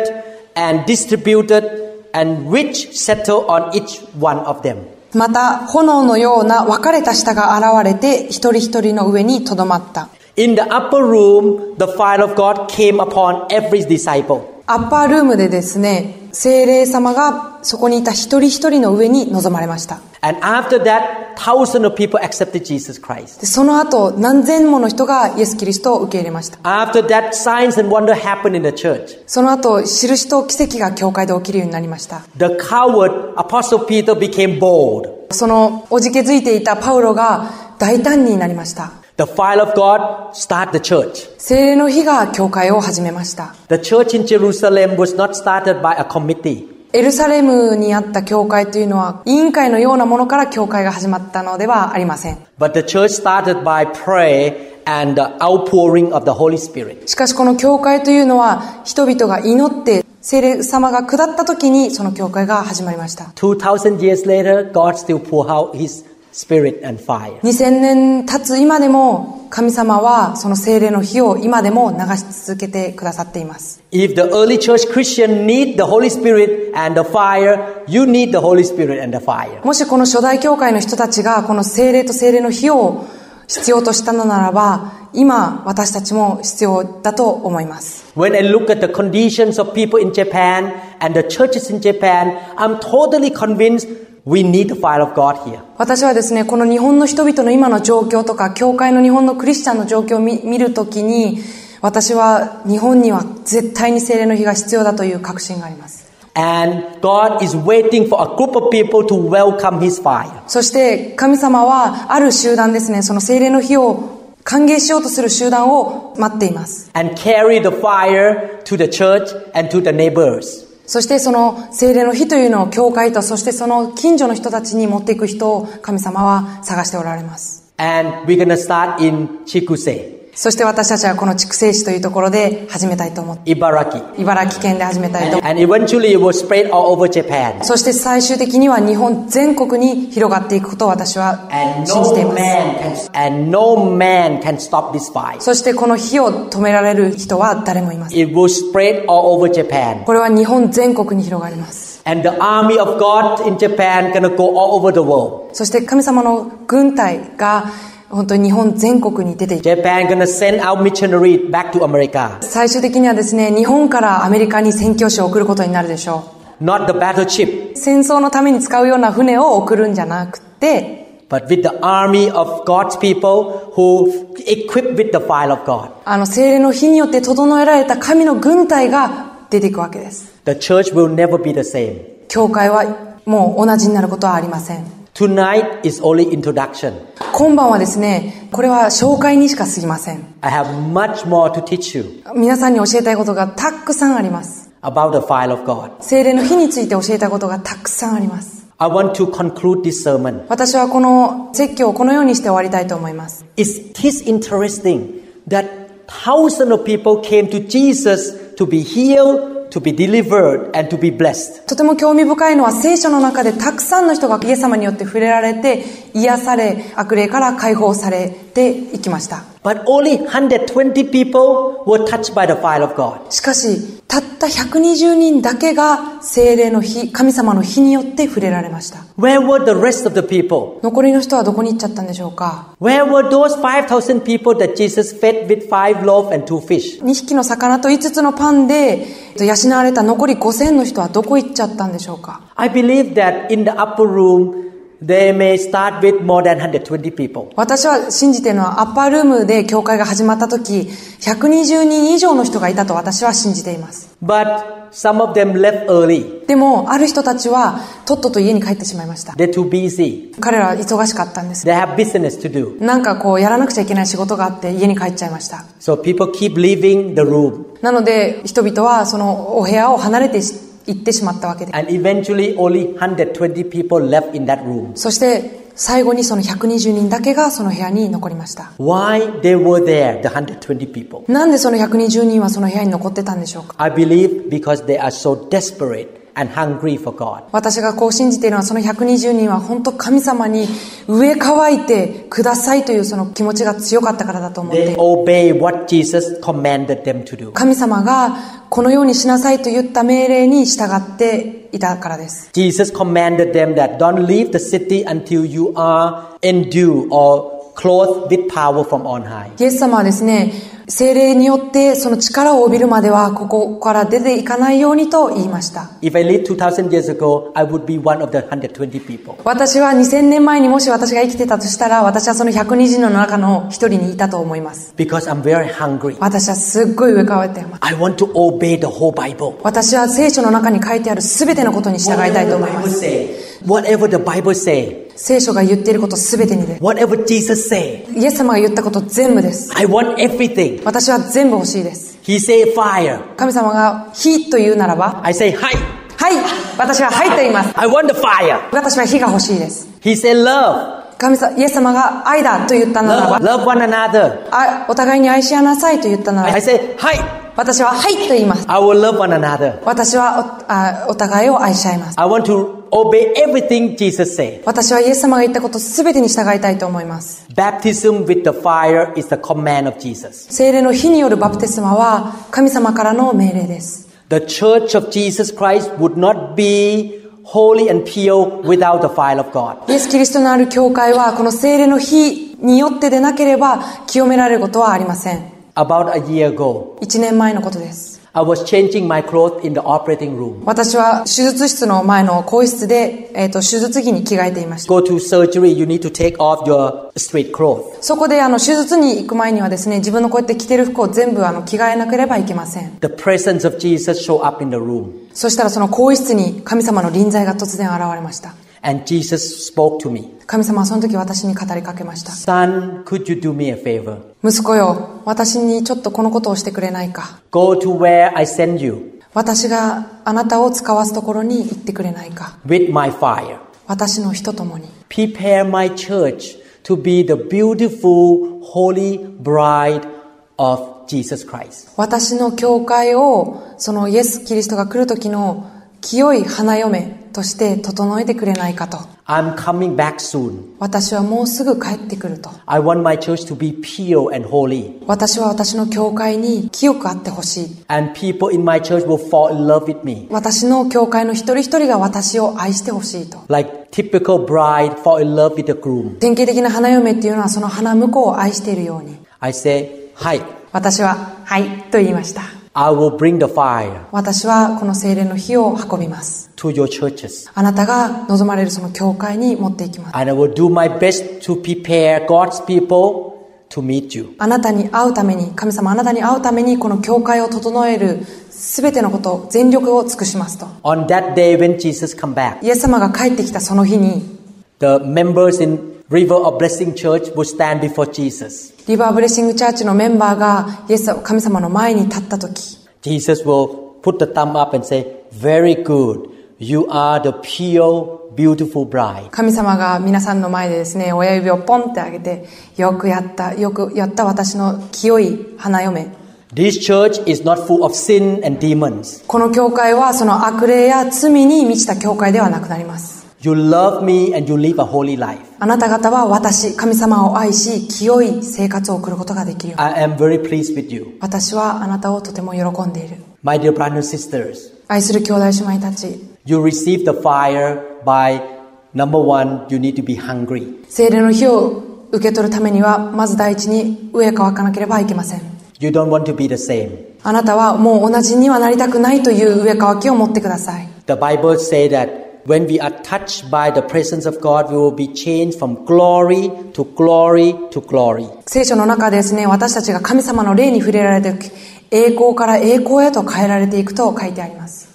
and distributed and which settled on each one of them. また、炎のような分かれた舌が現れて、一人一人の上にとどまった。 In the upper room, the fire of God came upon every disciple. アッパールームでですね、精霊様がそこにいた一人一人の上に臨まれました。And after that, thousands of people accepted Jesus Christ. でその後、何千もの人がイエス・キリストを受け入れました。After that, signs and wonder happened in the church. その後、印と奇跡が教会で起きるようになりました。The coward Apostle Peter became bold. その、おじけづいていたパウロが大胆になりました。The fire of God started the church. 精霊の火が教会を始めました。The church in Jerusalem was not started by a committee. エルサレムにあった教会というのは、委員会のようなものから教会が始まったのではありません。But the church started by prayer and the outpouring of the Holy Spirit. しかしこの教会というのは、人々が祈って、聖霊様が下った時に、その教会が始まりました。2000 years later, God still pour out His Spirit and fire. 2000年経つ今でも、神様はその聖霊の火を今でも流し続けてくださっています。If the early church Christian need the Holy Spirit and the fire, you need the Holy Spirit and the fire. もしこの初代教会の人たちがこの聖霊と聖霊の火を必要としたのならば、今私たちも必要だと思います。When I look at the conditions of people in Japan and the churches in Japan, I'm totally convinced 私はですね、この日本の人々の今の状況とか、教会の日本のクリスチャンの状況を見,るときに、私は日本には絶対に精霊の日が必要だという確信があります。そして神様はある集団ですね、その精霊の日を歓迎しようとする集団を待っています。そしてその精霊の日というのを教会と、そしてその近所の人たちに持っていく人を神様は探しておられます。And we're gonna start in Chikuse, そして私たちはこの筑西市というところで始めたいと思って茨城。県で始めたいと思って。そして最終的には日本全国に広がっていくことを私は信じています。そしてこの火を止められる人は誰もいます。これは日本全国に広がります。そして神様の軍隊が本当に日本全国に出ていく。Japan gonna send out missionaries back to America. 最終的にはですね、日本からアメリカに宣教師を送ることになるでしょ Not the battleship, う。戦争のために使うような船を送るんじゃなくて、but with the army of God's people who equipped with the fire of God. あの精霊の火によって整えられた神の軍隊が出ていくわけです。The church will never be the same. 教会はもう同じになることはありません。Tonight is only introduction. 今晩はですね、これは紹介にしか過ぎません。I have much more to teach you 皆さんに教えたいことがたくさんあります。about the fire of God. 精霊の火について教えたいことがたくさんあります。I want to conclude this sermon. 私はこの説教をこのようにして終わりたいと思います。Is this interesting that thousands of people came to Jesus to be healed, to be delivered, and to be blessed? とても興味深いのは聖書の中でたくさんの人がイエス様によって触れられて癒され悪霊から解放されていきました。But only 120 people were touched by the fire of God. しかし、たった120人だけが精霊の火、神様の火によって触れられました。Where were the rest of the people? 残りの人はどこに行っちゃったんでしょうか Where were those 5,000 people that Jesus fed with five loaves and two fish? 2匹の魚と5つのパンでえっと養われた残り5000の人はどこ行っちゃったんでしょうか I believe that in the upper room, they may start with more than 120 people. 私は信じているのはアッパールームで教会が始まった時120人以上の人がいたと私は信じています But some of them left early. でもある人たちはとっとと家に帰ってしまいました They're too busy. 彼らは忙しかったんです They have business to do. なんかこうやらなくちゃいけない仕事があって家に帰っちゃいました So people keep leaving the room. なので人々はそのお部屋を離れてし行ってしまったわけです And eventually only 120 people left in that room. そして最後にその120人だけがその部屋に残りました Why they were there, the 120 people? なんでその120人はその部屋に残ってたんでしょうか I believe because they are so desperate and hungry for God. 私がこう信じているのはその120人は本当神様に上乾いてくださいというその気持ちが強かったからだと思って They obey what Jesus commanded them to do. 神様がこのようにしなさいと言った命令に従っていたからです Jesus commanded them that don't leave the city until you are endued or イエス様はですね、精霊によってその力を帯びるまではここから出ていかないようにと言いました。私は2000年前にもし私が生きてたとしたら、私はその120人の中の一人にいたと思います。私はすっごい上かわってます。私は聖書の中に書いてあるすべてのことに従いたいと思います。聖書が言っていること全てにです whatever Jesus say, イエス様が言ったこと全部です I want everything. 私は全部欲しいです He say fire. 神様が火と言うならば I say hi. はい私ははいと言います I want the fire. 私は火が欲しいです He say love. 神様イエス様が愛だと言ったなら Love, ば love one another. あお互いに愛し合いなさいと言ったなら I ば say hi. 私ははいと言います I will love one another. 私はおあお互いを愛し合います I want to obey everything Jesus say. 私はイエス様が言ったこと全てに従いたいと思います Baptism with the fire is the command of Jesus. 聖霊の火によるバプテスマは神様からの命令です The church of Jesus Christ would not be holy and pure without the fire of God. イエス・キリストのある教会はこの聖霊の火によってでなければ清められることはありません About a year ago, 1年前のことです I was changing my clothes in the operating room. 私は手術室の前の更衣室で、えー、と手術着に着替えていました。Go to surgery, you need to take off your street clothes. そこであの手術に行く前にはですね、自分のこうやって着てる服を全部あの着替えなければいけません。The presence of Jesus show up in the room. そしたらその更衣室に神様の臨在が突然現れました。And Jesus spoke to me. 神様はその時私に語りかけました。Son, could you do me a favor? 息子よ、私にちょっとこのことをしてくれないか。Go to where I send you 私があなたを使わすところに行ってくれないか。with my fire. 私の人ともに。Prepare my church to be the beautiful, holy bride of Jesus Christ. 私の教会を、そのイエス・キリストが来る時の清い花嫁として整えてくれないかと。I'm coming back soon. 私はもうすぐ帰ってくると。I want my church to be pure and holy. 私は私の教会に清くあってほしい。And people in my church will fall in love with me. 私の教会の一人一人が私を愛してほしいと。Like typical bride fall in love with the groom. 典型的な花嫁っていうのはその花婿を愛しているように。I say, hi, 私は、はい、と言いました。I will bring the fire 私はこの精霊の火を運びます。to your churches. あなたが望まれるその教会に持っていきます。And I will do my best to prepare God's people to meet you. あなたに会うために、神様あなたに会うためにこの教会を整えるすべてのこと、全力を尽くしますと。On that day when Jesus come back, イエス様が帰ってきたその日に、the members in River of Blessing Church will stand before Jesus. リバーブレッシングチャーチのメンバーがイエス神様の前に立った時、Jesus will put the thumb up and say, Very good. You are the pure, beautiful bride. 神様が皆さんの前でですね、親指をポンって上げて、よくやった、よくやった私の清い花嫁。This church is not full of sin and demons. この教会はその悪霊や罪に満ちた教会ではなくなります。You love me and you live a holy life. あなた方は私、神様を愛し、清い生活を送ることができるよ。I am very pleased with you. 私はあなたをとても喜んでいる。My dear brothers and sisters, 愛する兄弟姉妹たち、you receive the fire by number one, you need to be hungry. 精霊の火を受け取るためには、まず第一に上乾かなければいけません。You don't want to be the same. あなたはもう同じにはなりたくないという上乾きを持ってください。The Bible say that when we are touched by the presence of God, we will be changed from glory to glory to glory. 聖書の中でですね、私たちが神様の霊に触れられていく、栄光から栄光へと変えられていくと書いてあります。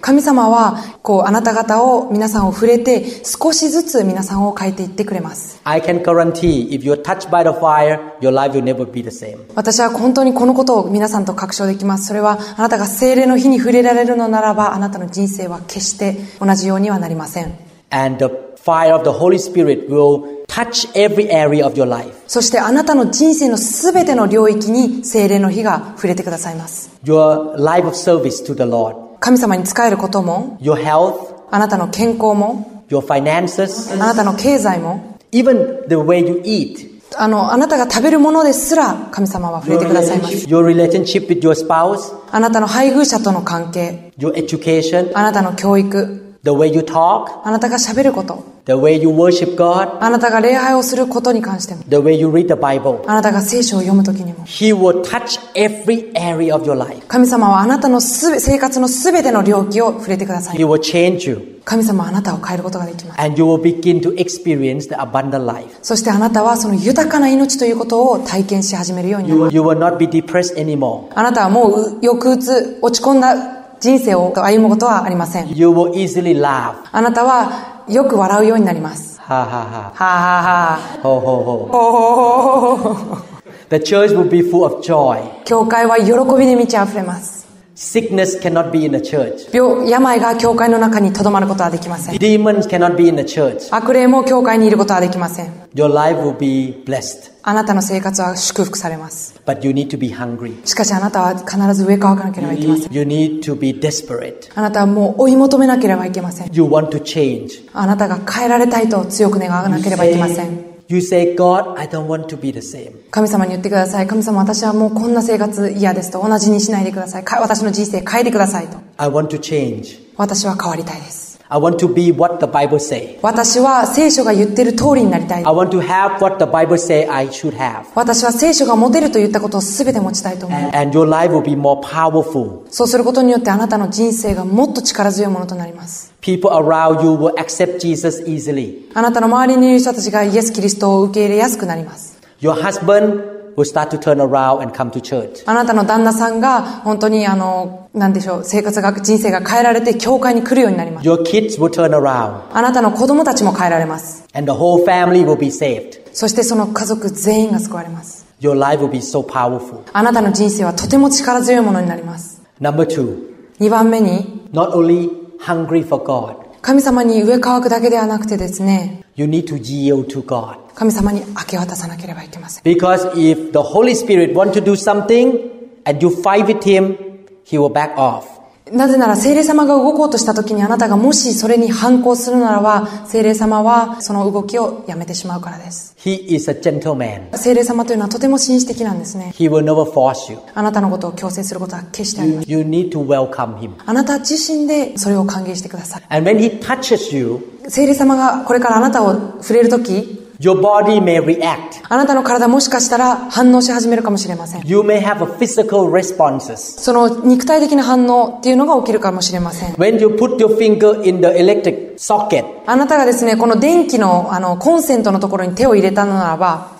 神様は、あなた方を、皆さんを触れて、少しずつ皆さんを変えていってくれます。私は本当にこのことを皆さんと確証できます。それは、あなたが精霊の火に触れられるのならば、あなたの人生は決して同じようにはなりません。Fire of the Holy Spirit will touch every area of your life. そしてあなたの人生のすべての領域に精霊の火が触れてくださいます。Your life of service to the Lord, 神様に仕えることも、your health, あなたの健康も、your finances, あなたの経済も、even the way you eat, あの、あなたが食べるものですら神様は触れてくださいます。your relationship with your spouse, あなたの配偶者との関係、your education, あなたの教育、the way you talk, あなたが喋ること、the way you worship God, あなたが礼拝をすることに関しても、the way you read the Bible. あなたが聖書を読むときにも、He will touch every area of your life. 神様はあなたのすべ生活のすべての領域を触れてくださ He い。will change you 神様はあなたを変えることができます。and you will begin to experience the abundant life. そしてあなたはその豊かな命ということを体験し始めるようにな You る will, you will not be depressed anymore. あなたはもう抑うつ、落ち込んだ人生を歩むことはありません。You will easily laugh. あなたはよく笑うようになります。ははは。ははは。教会は喜びで満ち溢れます。Sickness cannot be in the church. 病、病が教会の中に留まることはできません。Demons cannot be in the church. 悪霊も教会にいることはできません。Your life will be blessed. あなたの生活は祝福されます。But you need to be hungry. しかしあなたは必ず上乾かなければいけません。You need to be desperate. あなたはもう追い求めなければいけません。You want to change. あなたが変えられたいと強く願わなければいけません。You say, God, I don't want to be the same. 神様に言ってください。神様私はもうこんな生活嫌ですと同じにしないでください。か私の人生変えてくださいと。I want to change. 私は変わりたいです。I want to be what the Bible say. 私は聖書が言ってる通りになりたい I。want to have what the Bible say I should have. 私は聖書が持てると言ったことを全て持ちたいと思う。And your life will be more powerful. そうすることによってあなたの人生がもっと力強いものとなります。People around you will accept Jesus easily. あなたの周りにいる人たちがイエス・キリストを受け入れやすくなります。Your husband will start to turn around and come to church. あなたの旦那さんが本当にあの、なんでしょう、生活が、人生が変えられて教会に来るようになります。Your kids will turn around. あなたの子供たちも変えられます。And the whole family will be saved. そしてその家族全員が救われます。Your life will be so powerful. あなたの人生はとても力強いものになります。Number two, 2番目に、not only hungry for God, 神様に上乾くだけではなくてですね、 you need to yield to God. 神様に明け渡さなければいけません。 Because if the Holy Spirit want to do something and you fight with Him, He will back off. なぜなら聖霊様が動こうとした時にあなたがもしそれに反抗するならば、聖霊様はその動きをやめてしまうからです。He is a gentleman. 聖霊様というのはとても紳士的なんですね。He will never force you. あなたのことを強制することは決してありません。You need to welcome Him. あなた自身でそれを歓迎してください。And when He touches you, 聖霊様がこれからあなたを触れる時あなたの体もしかしたら反応し始めるかもしれません。その肉体的な反応っていうのが起きるかもしれません。あなたがですね、この電気の,あのコンセントのところに手を入れたのならば、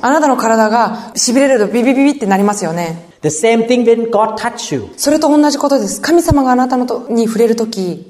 あなたの体が痺れるとビビビビってなりますよね。それと同じことです。神様があなたのとに触れるとき、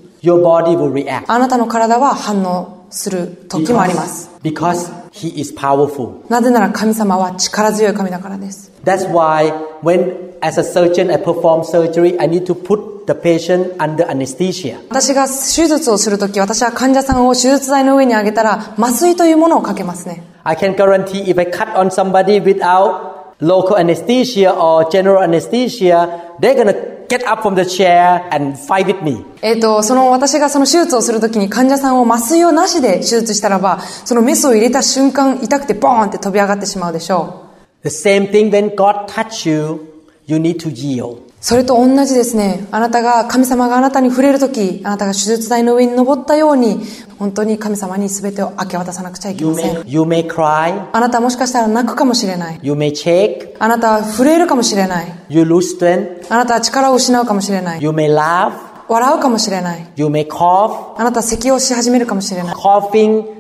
あなたの体は反応。する時もあります。Because He is powerful. なぜなら神様は力強い神だからです。That's why when as a surgeon I perform surgery, I need to put the patient under anesthesia. 私が手術をするとき、私は患者さんを手術台の上に上げたら、麻酔というものをかけますね。I can guarantee if I cut on somebody without local anesthesia or general anesthesia, they're gonna get up from the chair and fight with me. えっ、と、その私がその手術をするときに患者さんを麻酔をなしで手術したらば、そのメスを入れた瞬間痛くてボーンって飛び上がってしまうでしょう。The same thing when God touch you, you need to yield. それと同じですね。あなたが、神様があなたに触れるとき、あなたが手術台の上に登ったように、本当に神様に全てを明け渡さなくちゃいけ You ません may,。you may cry, あなたはもしかしたら泣くかもしれない。you may shake, あなたは震えるかもしれない。you lose strength, あなたは力を失うかもしれない。you may laugh, 笑うかもしれない。you may cough. あなたは咳をし始めるかもしれない。Coughing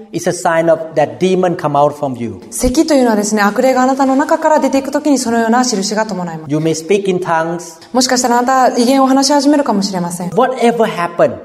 せきというのはですね、悪霊があなたの中から出ていくときにそのような印が伴います。もしかしたらあなた、威厳を話し始めるかもしれません。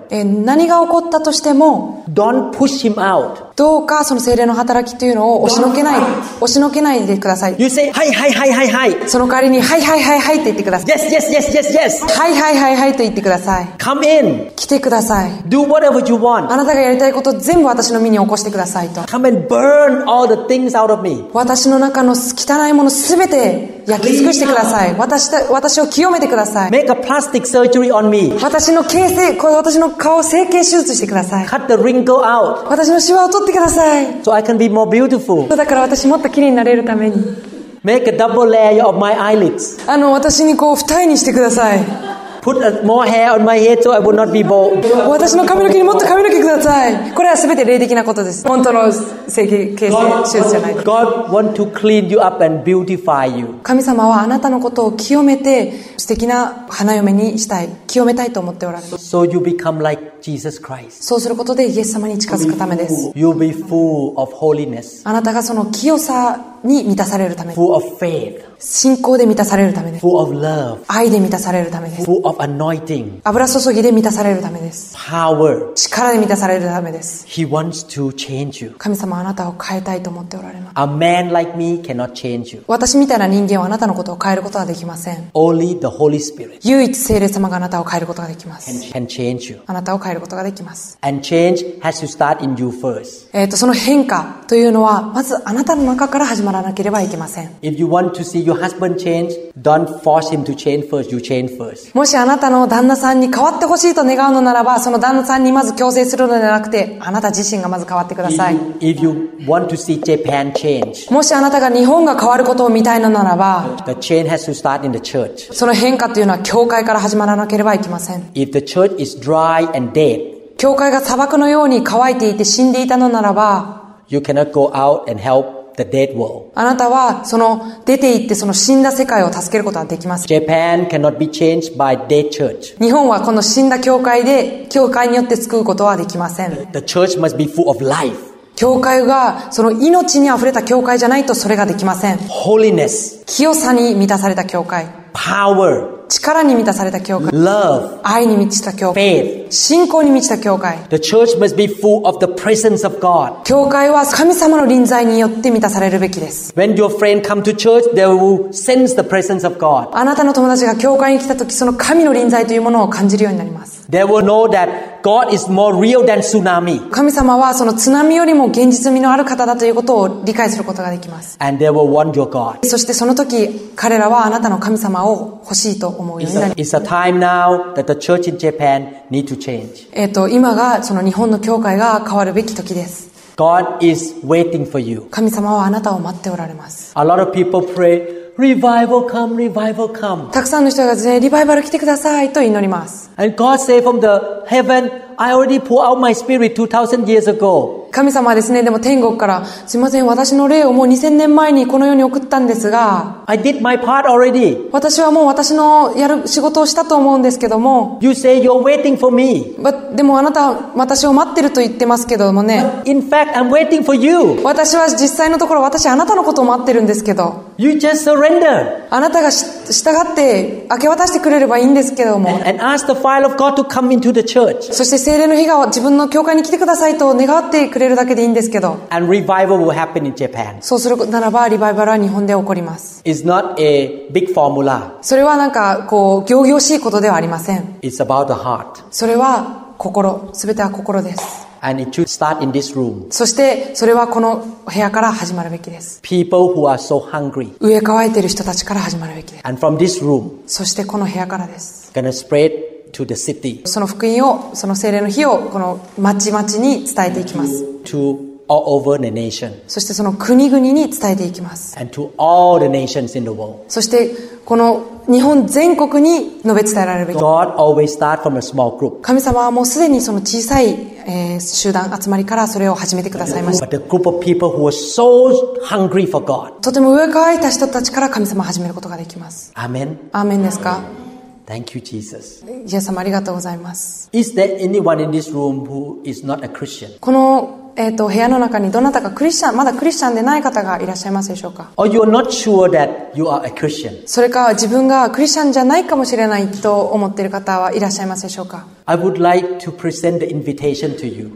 ええ何が起こったとしても、Don't push him out. どうかその精霊の働きというのを押しのけない、押しのけないでください。You say, hi, hi, hi, hi, hi. その代わりに、はいはいはいはいって言ってください。Yes, yes, yes, yes, yes. はいはいはいはいと言ってください。Come in. 来てください。Do whatever you あ want. なたがやりたいこと全部私の身に起こしてくださいと。Come and burn all the things out of me. 私の中の汚いものすべて焼き尽くしてください。私た私を清めてください。Make a plastic surgery on me. 私の形成、これ私の顔を整形手術してください。Cut the wrinkle out 私のシワを取ってください。so I can be more beautiful. だから私もっと綺麗になれるために。Make a double layer of my eyelids. あの、私にこう二重にしてください。Put more hair on my head so I will not be bald. 私の髪の毛にもっと髪の毛ください。これは全て霊的なことです。本当の整形、形成手術じゃない。God want to clean you up and beautify you. 神様はあなたのことを清めて素敵な花嫁にしたい。清めたいと思っておられます。So you become like Jesus Christ. そうすることでイエス様に近づくためです。You'll be full of holiness, あなたがその清さに満たされるため、full of faith, 信仰で満たされるためです。full of love, 愛で満たされるためです。full of anointing, 油注ぎで満たされるためです。power. 力で満たされるためです。He wants to change you. 神様はあなたを変えたいと思っておられます。A man like me cannot change you. 私みたいな人間はあなたのことを変えることはできません。Only the Holy Spirit 唯一聖霊様があなたを変えることができます。can change you. あなたを変えることができます。And change has to start in you first. えっ、と、その変化というのは、まずあなたの中から始まらなければいけません。もしあなたの旦那さんに変わってほしいと願うのならば、その旦那さんにまず強制するのではなくて、あなた自身がまず変わってください。もしあなたが日本が変わることを見たいのならば、その変化というのは教会から始まらなければいけません。教会が砂漠のように乾いていて死んでいたのならば、the dead world. あなたはその出て行ってその死んだ世界を助けることはできません。Japan cannot be changed by dead church. 日本はこの死んだ教会で、教会によって救うことはできません。The church must be full of life, 教会がその命に溢れた教会じゃないとそれができません。holiness, 清さに満たされた教会、power, 力に満たされた教会、love, 愛に満ちた教会、faith. 信仰に満ちた教会。The church must be full of the presence of God. 教会は神様の臨在によって満たされるべきです。When your friend come to church, they will sense the presence of God. あなたの友達が教会に来た時、その神の臨在というものを感じるようになります。神様はその津波よりも現実味のある方だということを理解することができます。そしてその時、彼らはあなたの神様を欲しいと思うようになり。今がその日本の教会が変わるべき時です。神様はあなたを待っておられます。revival come, revival come. たくさんの人がですね、リバイバル来てくださいと祈ります。 And God say from the heaven, I already pour out my spirit 2000 years ago. 神様はですね、でも天国から、すいません、私の霊をもう2000年前にこの世に送ったんですが、I did my part already. 私はもう私のやる仕事をしたと思うんですけども、You say you're waiting for me. ばでもあなたは私を待ってると言ってますけどもね、In fact, I'm waiting for you. 私は実際のところ私あなたのことを待ってるんですけど、You just surrender あなたがし従って明け渡してくれればいいんですけども、and ask the fire of God to come into the church. そして精霊の日が自分の教会に来てくださいと願ってくれるだけでいいんですけど、And revival will happen in Japan. そうするならばリバイバルは日本で起こります。It's not a big formula. それはなんかこう、行々しいことではありません。It's about the heart. それは心、すべては心です。そしてそれはこの部屋から始まるべきです。上乾いている人たちから始まるべき。そしてこの部屋からです。その福音を、その精霊の火をこの町々に伝えていきます。そしてその国々に伝えていきます。そしてこの日本全国に述べ伝えられるべき。神様はもうすでにその小さい、集団、集まりからそれを始めてくださいました。とても上かわいた人たちから神様を始めることができます。アメン。アメンですか、Thank you, Jesus. イエス様ありがとうございます。この、えっ、と、部屋の中にどなたかクリスチャン、まだクリスチャンでない方がいらっしゃいますでしょうか、それか自分がクリスチャンじゃないかもしれないと思っている方はいらっしゃいますでしょうか、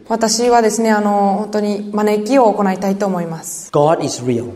私はですね、あの、本当に招きを行いたいと思います。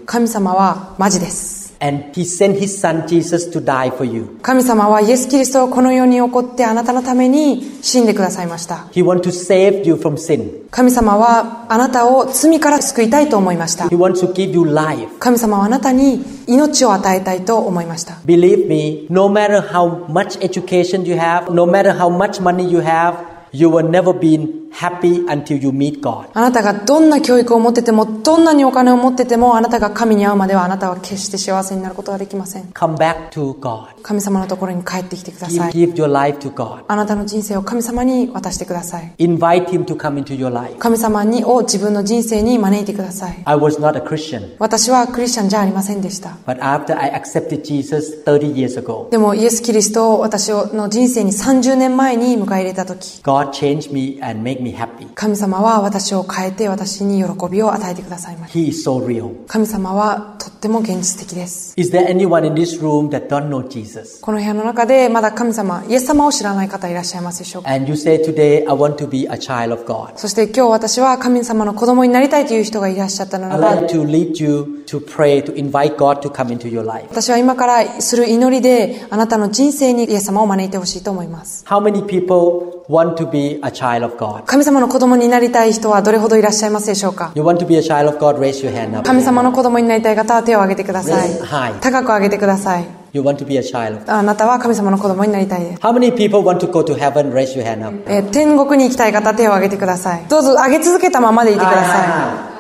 神様はマジです。And He sent His Son Jesus to die for you. 神様はイエス・キリストをこの世に起こってあなたのために死んでくださいました。He wants to save you from sin. 神様はあなたを罪から救いたいと思いました He。wants to give you life. 神様はあなたに命を与えたいと思いました。Believe me, no matter how much education you have, no matter how much money you have, you will never be happy until you meet God. あなたがどんな教育を持ってても、どんなにお金を持ってても、あなたが神に会うまではあなたは決して幸せになることはできません。Come back to God. 神様のところに帰ってきてくだ Give, さい。give your life to God. あなたの人生を神様に渡してください。Invite Him to come into your life. 神様にを自分の人生に招いてください。I was not a Christian, 私はクリスチャンじゃありませんでした。but after I accepted Jesus 30 years ago, でもイエス・キリストを私の人生に30年前に迎え入れた時 God changed me and made me happy. 神様は私を変えて私に喜びを与えてくださいました He is so real. 神様はとっても現実的です Is there anyone in this room that don't know Jesus? この部屋の中でまだ神様イエス様を知らない方いらっしゃいますでしょうか And you say today, I want to be a child of God. そして今日私は神様の子供になりたいという人がいらっしゃったならば like to lead you to pray, to invite God to come into your life. 私は今からする祈りであなたの人生にイエス様を招いてほしいと思います How many people want to be a child of God? 神様の子供になりたい人はどれほどいらっしゃいますでしょうか？You want to be a child of God? Raise your hand up. 神様の子供になりたい方は手を挙げてくださいはい高く上げてください You want to be a child of God. あなたは神様の子供になりたいです How many people want to go to heaven? Raise your hand up. えー天国に行きたい方手を挙げてくださいどうぞ上げ続けたままでいてくださ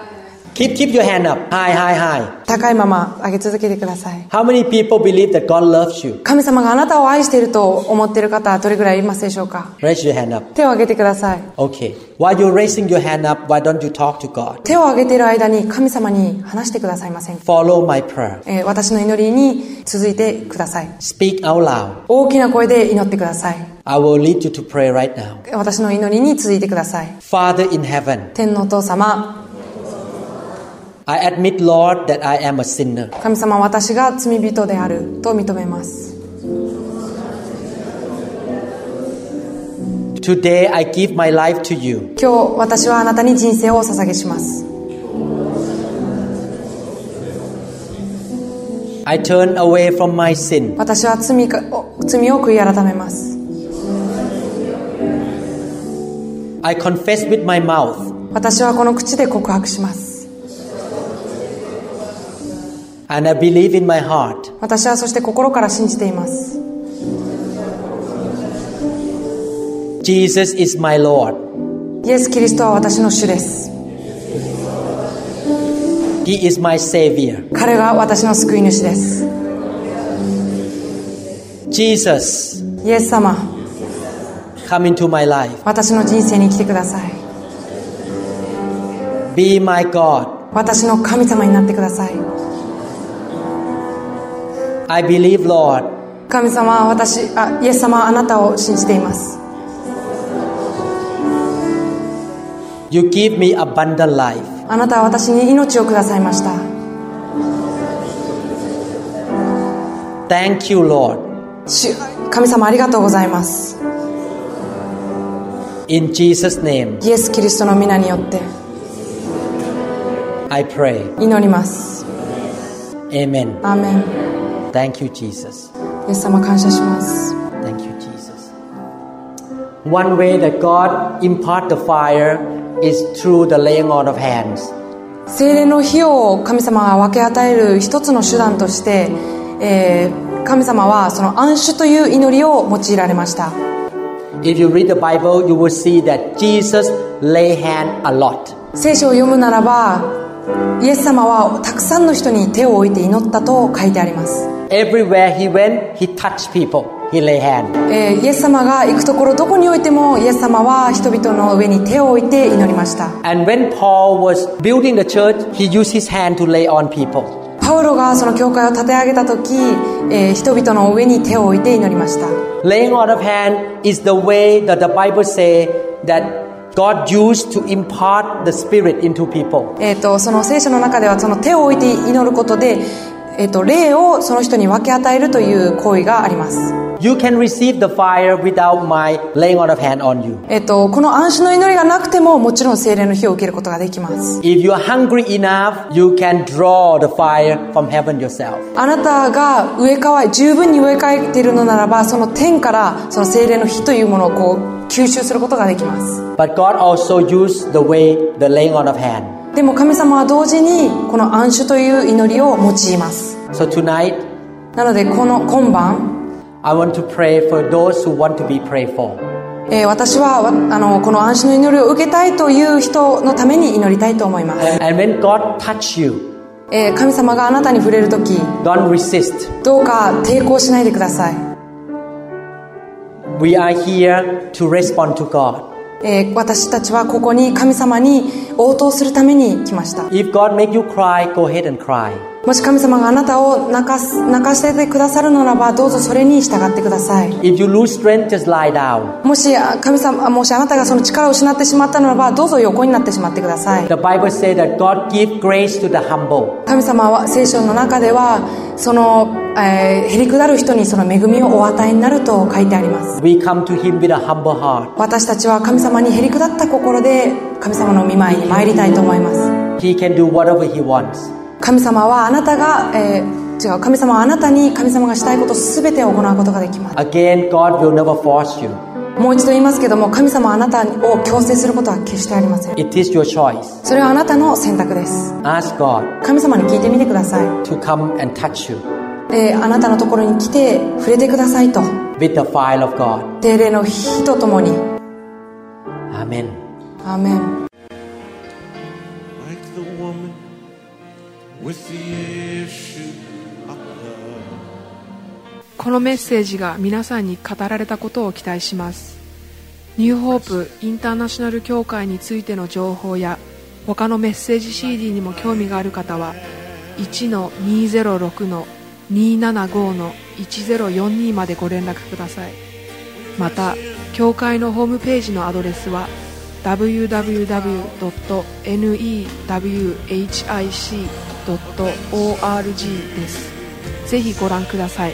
Keep, keep your hand up. High, high, high. 高いまま上げ続けてください How many people believe that God loves you? 神様があなたを愛していると思っている方どれぐらいいますでしょうか Raise your hand up. 手を挙げてください Okay. While you're raising your hand up, why don't you talk to God? 手を挙げている間に神様に話してくださいませんか、Follow my prayer. えー私の祈りに続いてください Speak out loud. 大きな声で祈ってください I will lead you to pray right now. 私の祈りに続いてください Father in heaven, 天のお父様 I admit, Lord, that I am a sinner. 神様私が罪人であると認めます Today I give my life to you. 今日私はあなたに人生をお捧げします I turn away from my sin. 私は罪かお罪を悔い改めます I confess with my mouth 私はこの口で告白します and I believe in my heart 私はそして心から信じています Jesus is my Lord. イエス・キリストは私の主です He is my Savior. 彼が私の救い主です Jesus, イエス様 come into my life. 私の人生に来てください Be my God. 私の神様になってください I believe, Lord, 神様は私あイエス様はあなたを信じています you give me abundant life. あなたは私に命をくださいました Thank you, Lord. 主神様ありがとうございます In Jesus' name, イエス・キリストの皆によって I pray. 祈ります Amen. アーメン Thank you, Jesus. イエス様感謝します Thank you, Jesus. One way that God impart the fire is through the laying on of hands. 精霊の火を神様が分け与える一つの手段として、えー神様はその暗守という祈りを用いられました If you read the Bible, you will see that Jesus lay hand a lot. 聖書を読むならばイエス様はたくさんの人に手を置いて祈ったと書いてあります。Everywhere he went, he touched people. He lay hands. えー、イエス様が行くところどこにおいてもイエス様は人々の上に手を置いて祈りました。パウロがその教会を立て上げた時、えー、人々の上に手を置いて祈りました。Laying on of hand is the way that the Bible says that God used to impart the Spirit into people. えー、とその聖書の中ではその手を置いて祈ることで、えー、と霊をその人に分け与えるという行為があります、You can receive the fire without my laying on of hand on you. えー、とこの暗視の祈りがなくてももちろん精霊の火を受けることができます If you are hungry enough, you can draw the fire from heaven yourself. あなたが植え替え十分に植え替えているのならばその天からその精霊の火というものをこう吸収することができます But God also used the way the laying on of hand. でも神様は同時にこの暗守という祈りを用います So tonight, なのでこの今晩 I want to pray for those who want to be prayed for. えー私はわあのこの暗視の祈りを受けたいという人のために祈りたいと思います、And when God touch you, えー神様があなたに触れる時 don't resist. どうか抵抗しないでください、We are here to respond to God. えー私たちはここに神様に応答するために来ました If God make you cry, go ahead and cry. もし神様があなたを泣かす泣かせてくださるならばどうぞそれに従ってください If you lose strength, just lie down. もしあ神様もしあなたがその力を失ってしまったならばどうぞ横になってしまってください The Bible says that God give grace to the humble. 神様は聖書の中ではその、えー、へりくだる人にその恵みをお与えになると書いてあります We come to Him with a humble heart. 私たちは神様にへりくだった心で神様の御前に参りたいと思います He can do whatever He wants. 神様はあなたが、えー違う神様はあなたに神様がしたいこと全てを行うことができます Again, God will never force you. もう一度言いますけども神様はあなたを強制することは決してありません It is your choice. それはあなたの選択です Ask God 神様に聞いてみてください to come and touch you であなたのところに来て触れてくださいと with the fire of God. 精霊の火とともに Amen. アーメン Like the このメッセージが皆さんに語られたことを期待します。ニューホープインターナショナル協会についての情報や他のメッセージ CD にも興味がある方は1-206-275-1042までご連絡ください。また協会のホームページのアドレスは www.newhic.org ですぜひご覧ください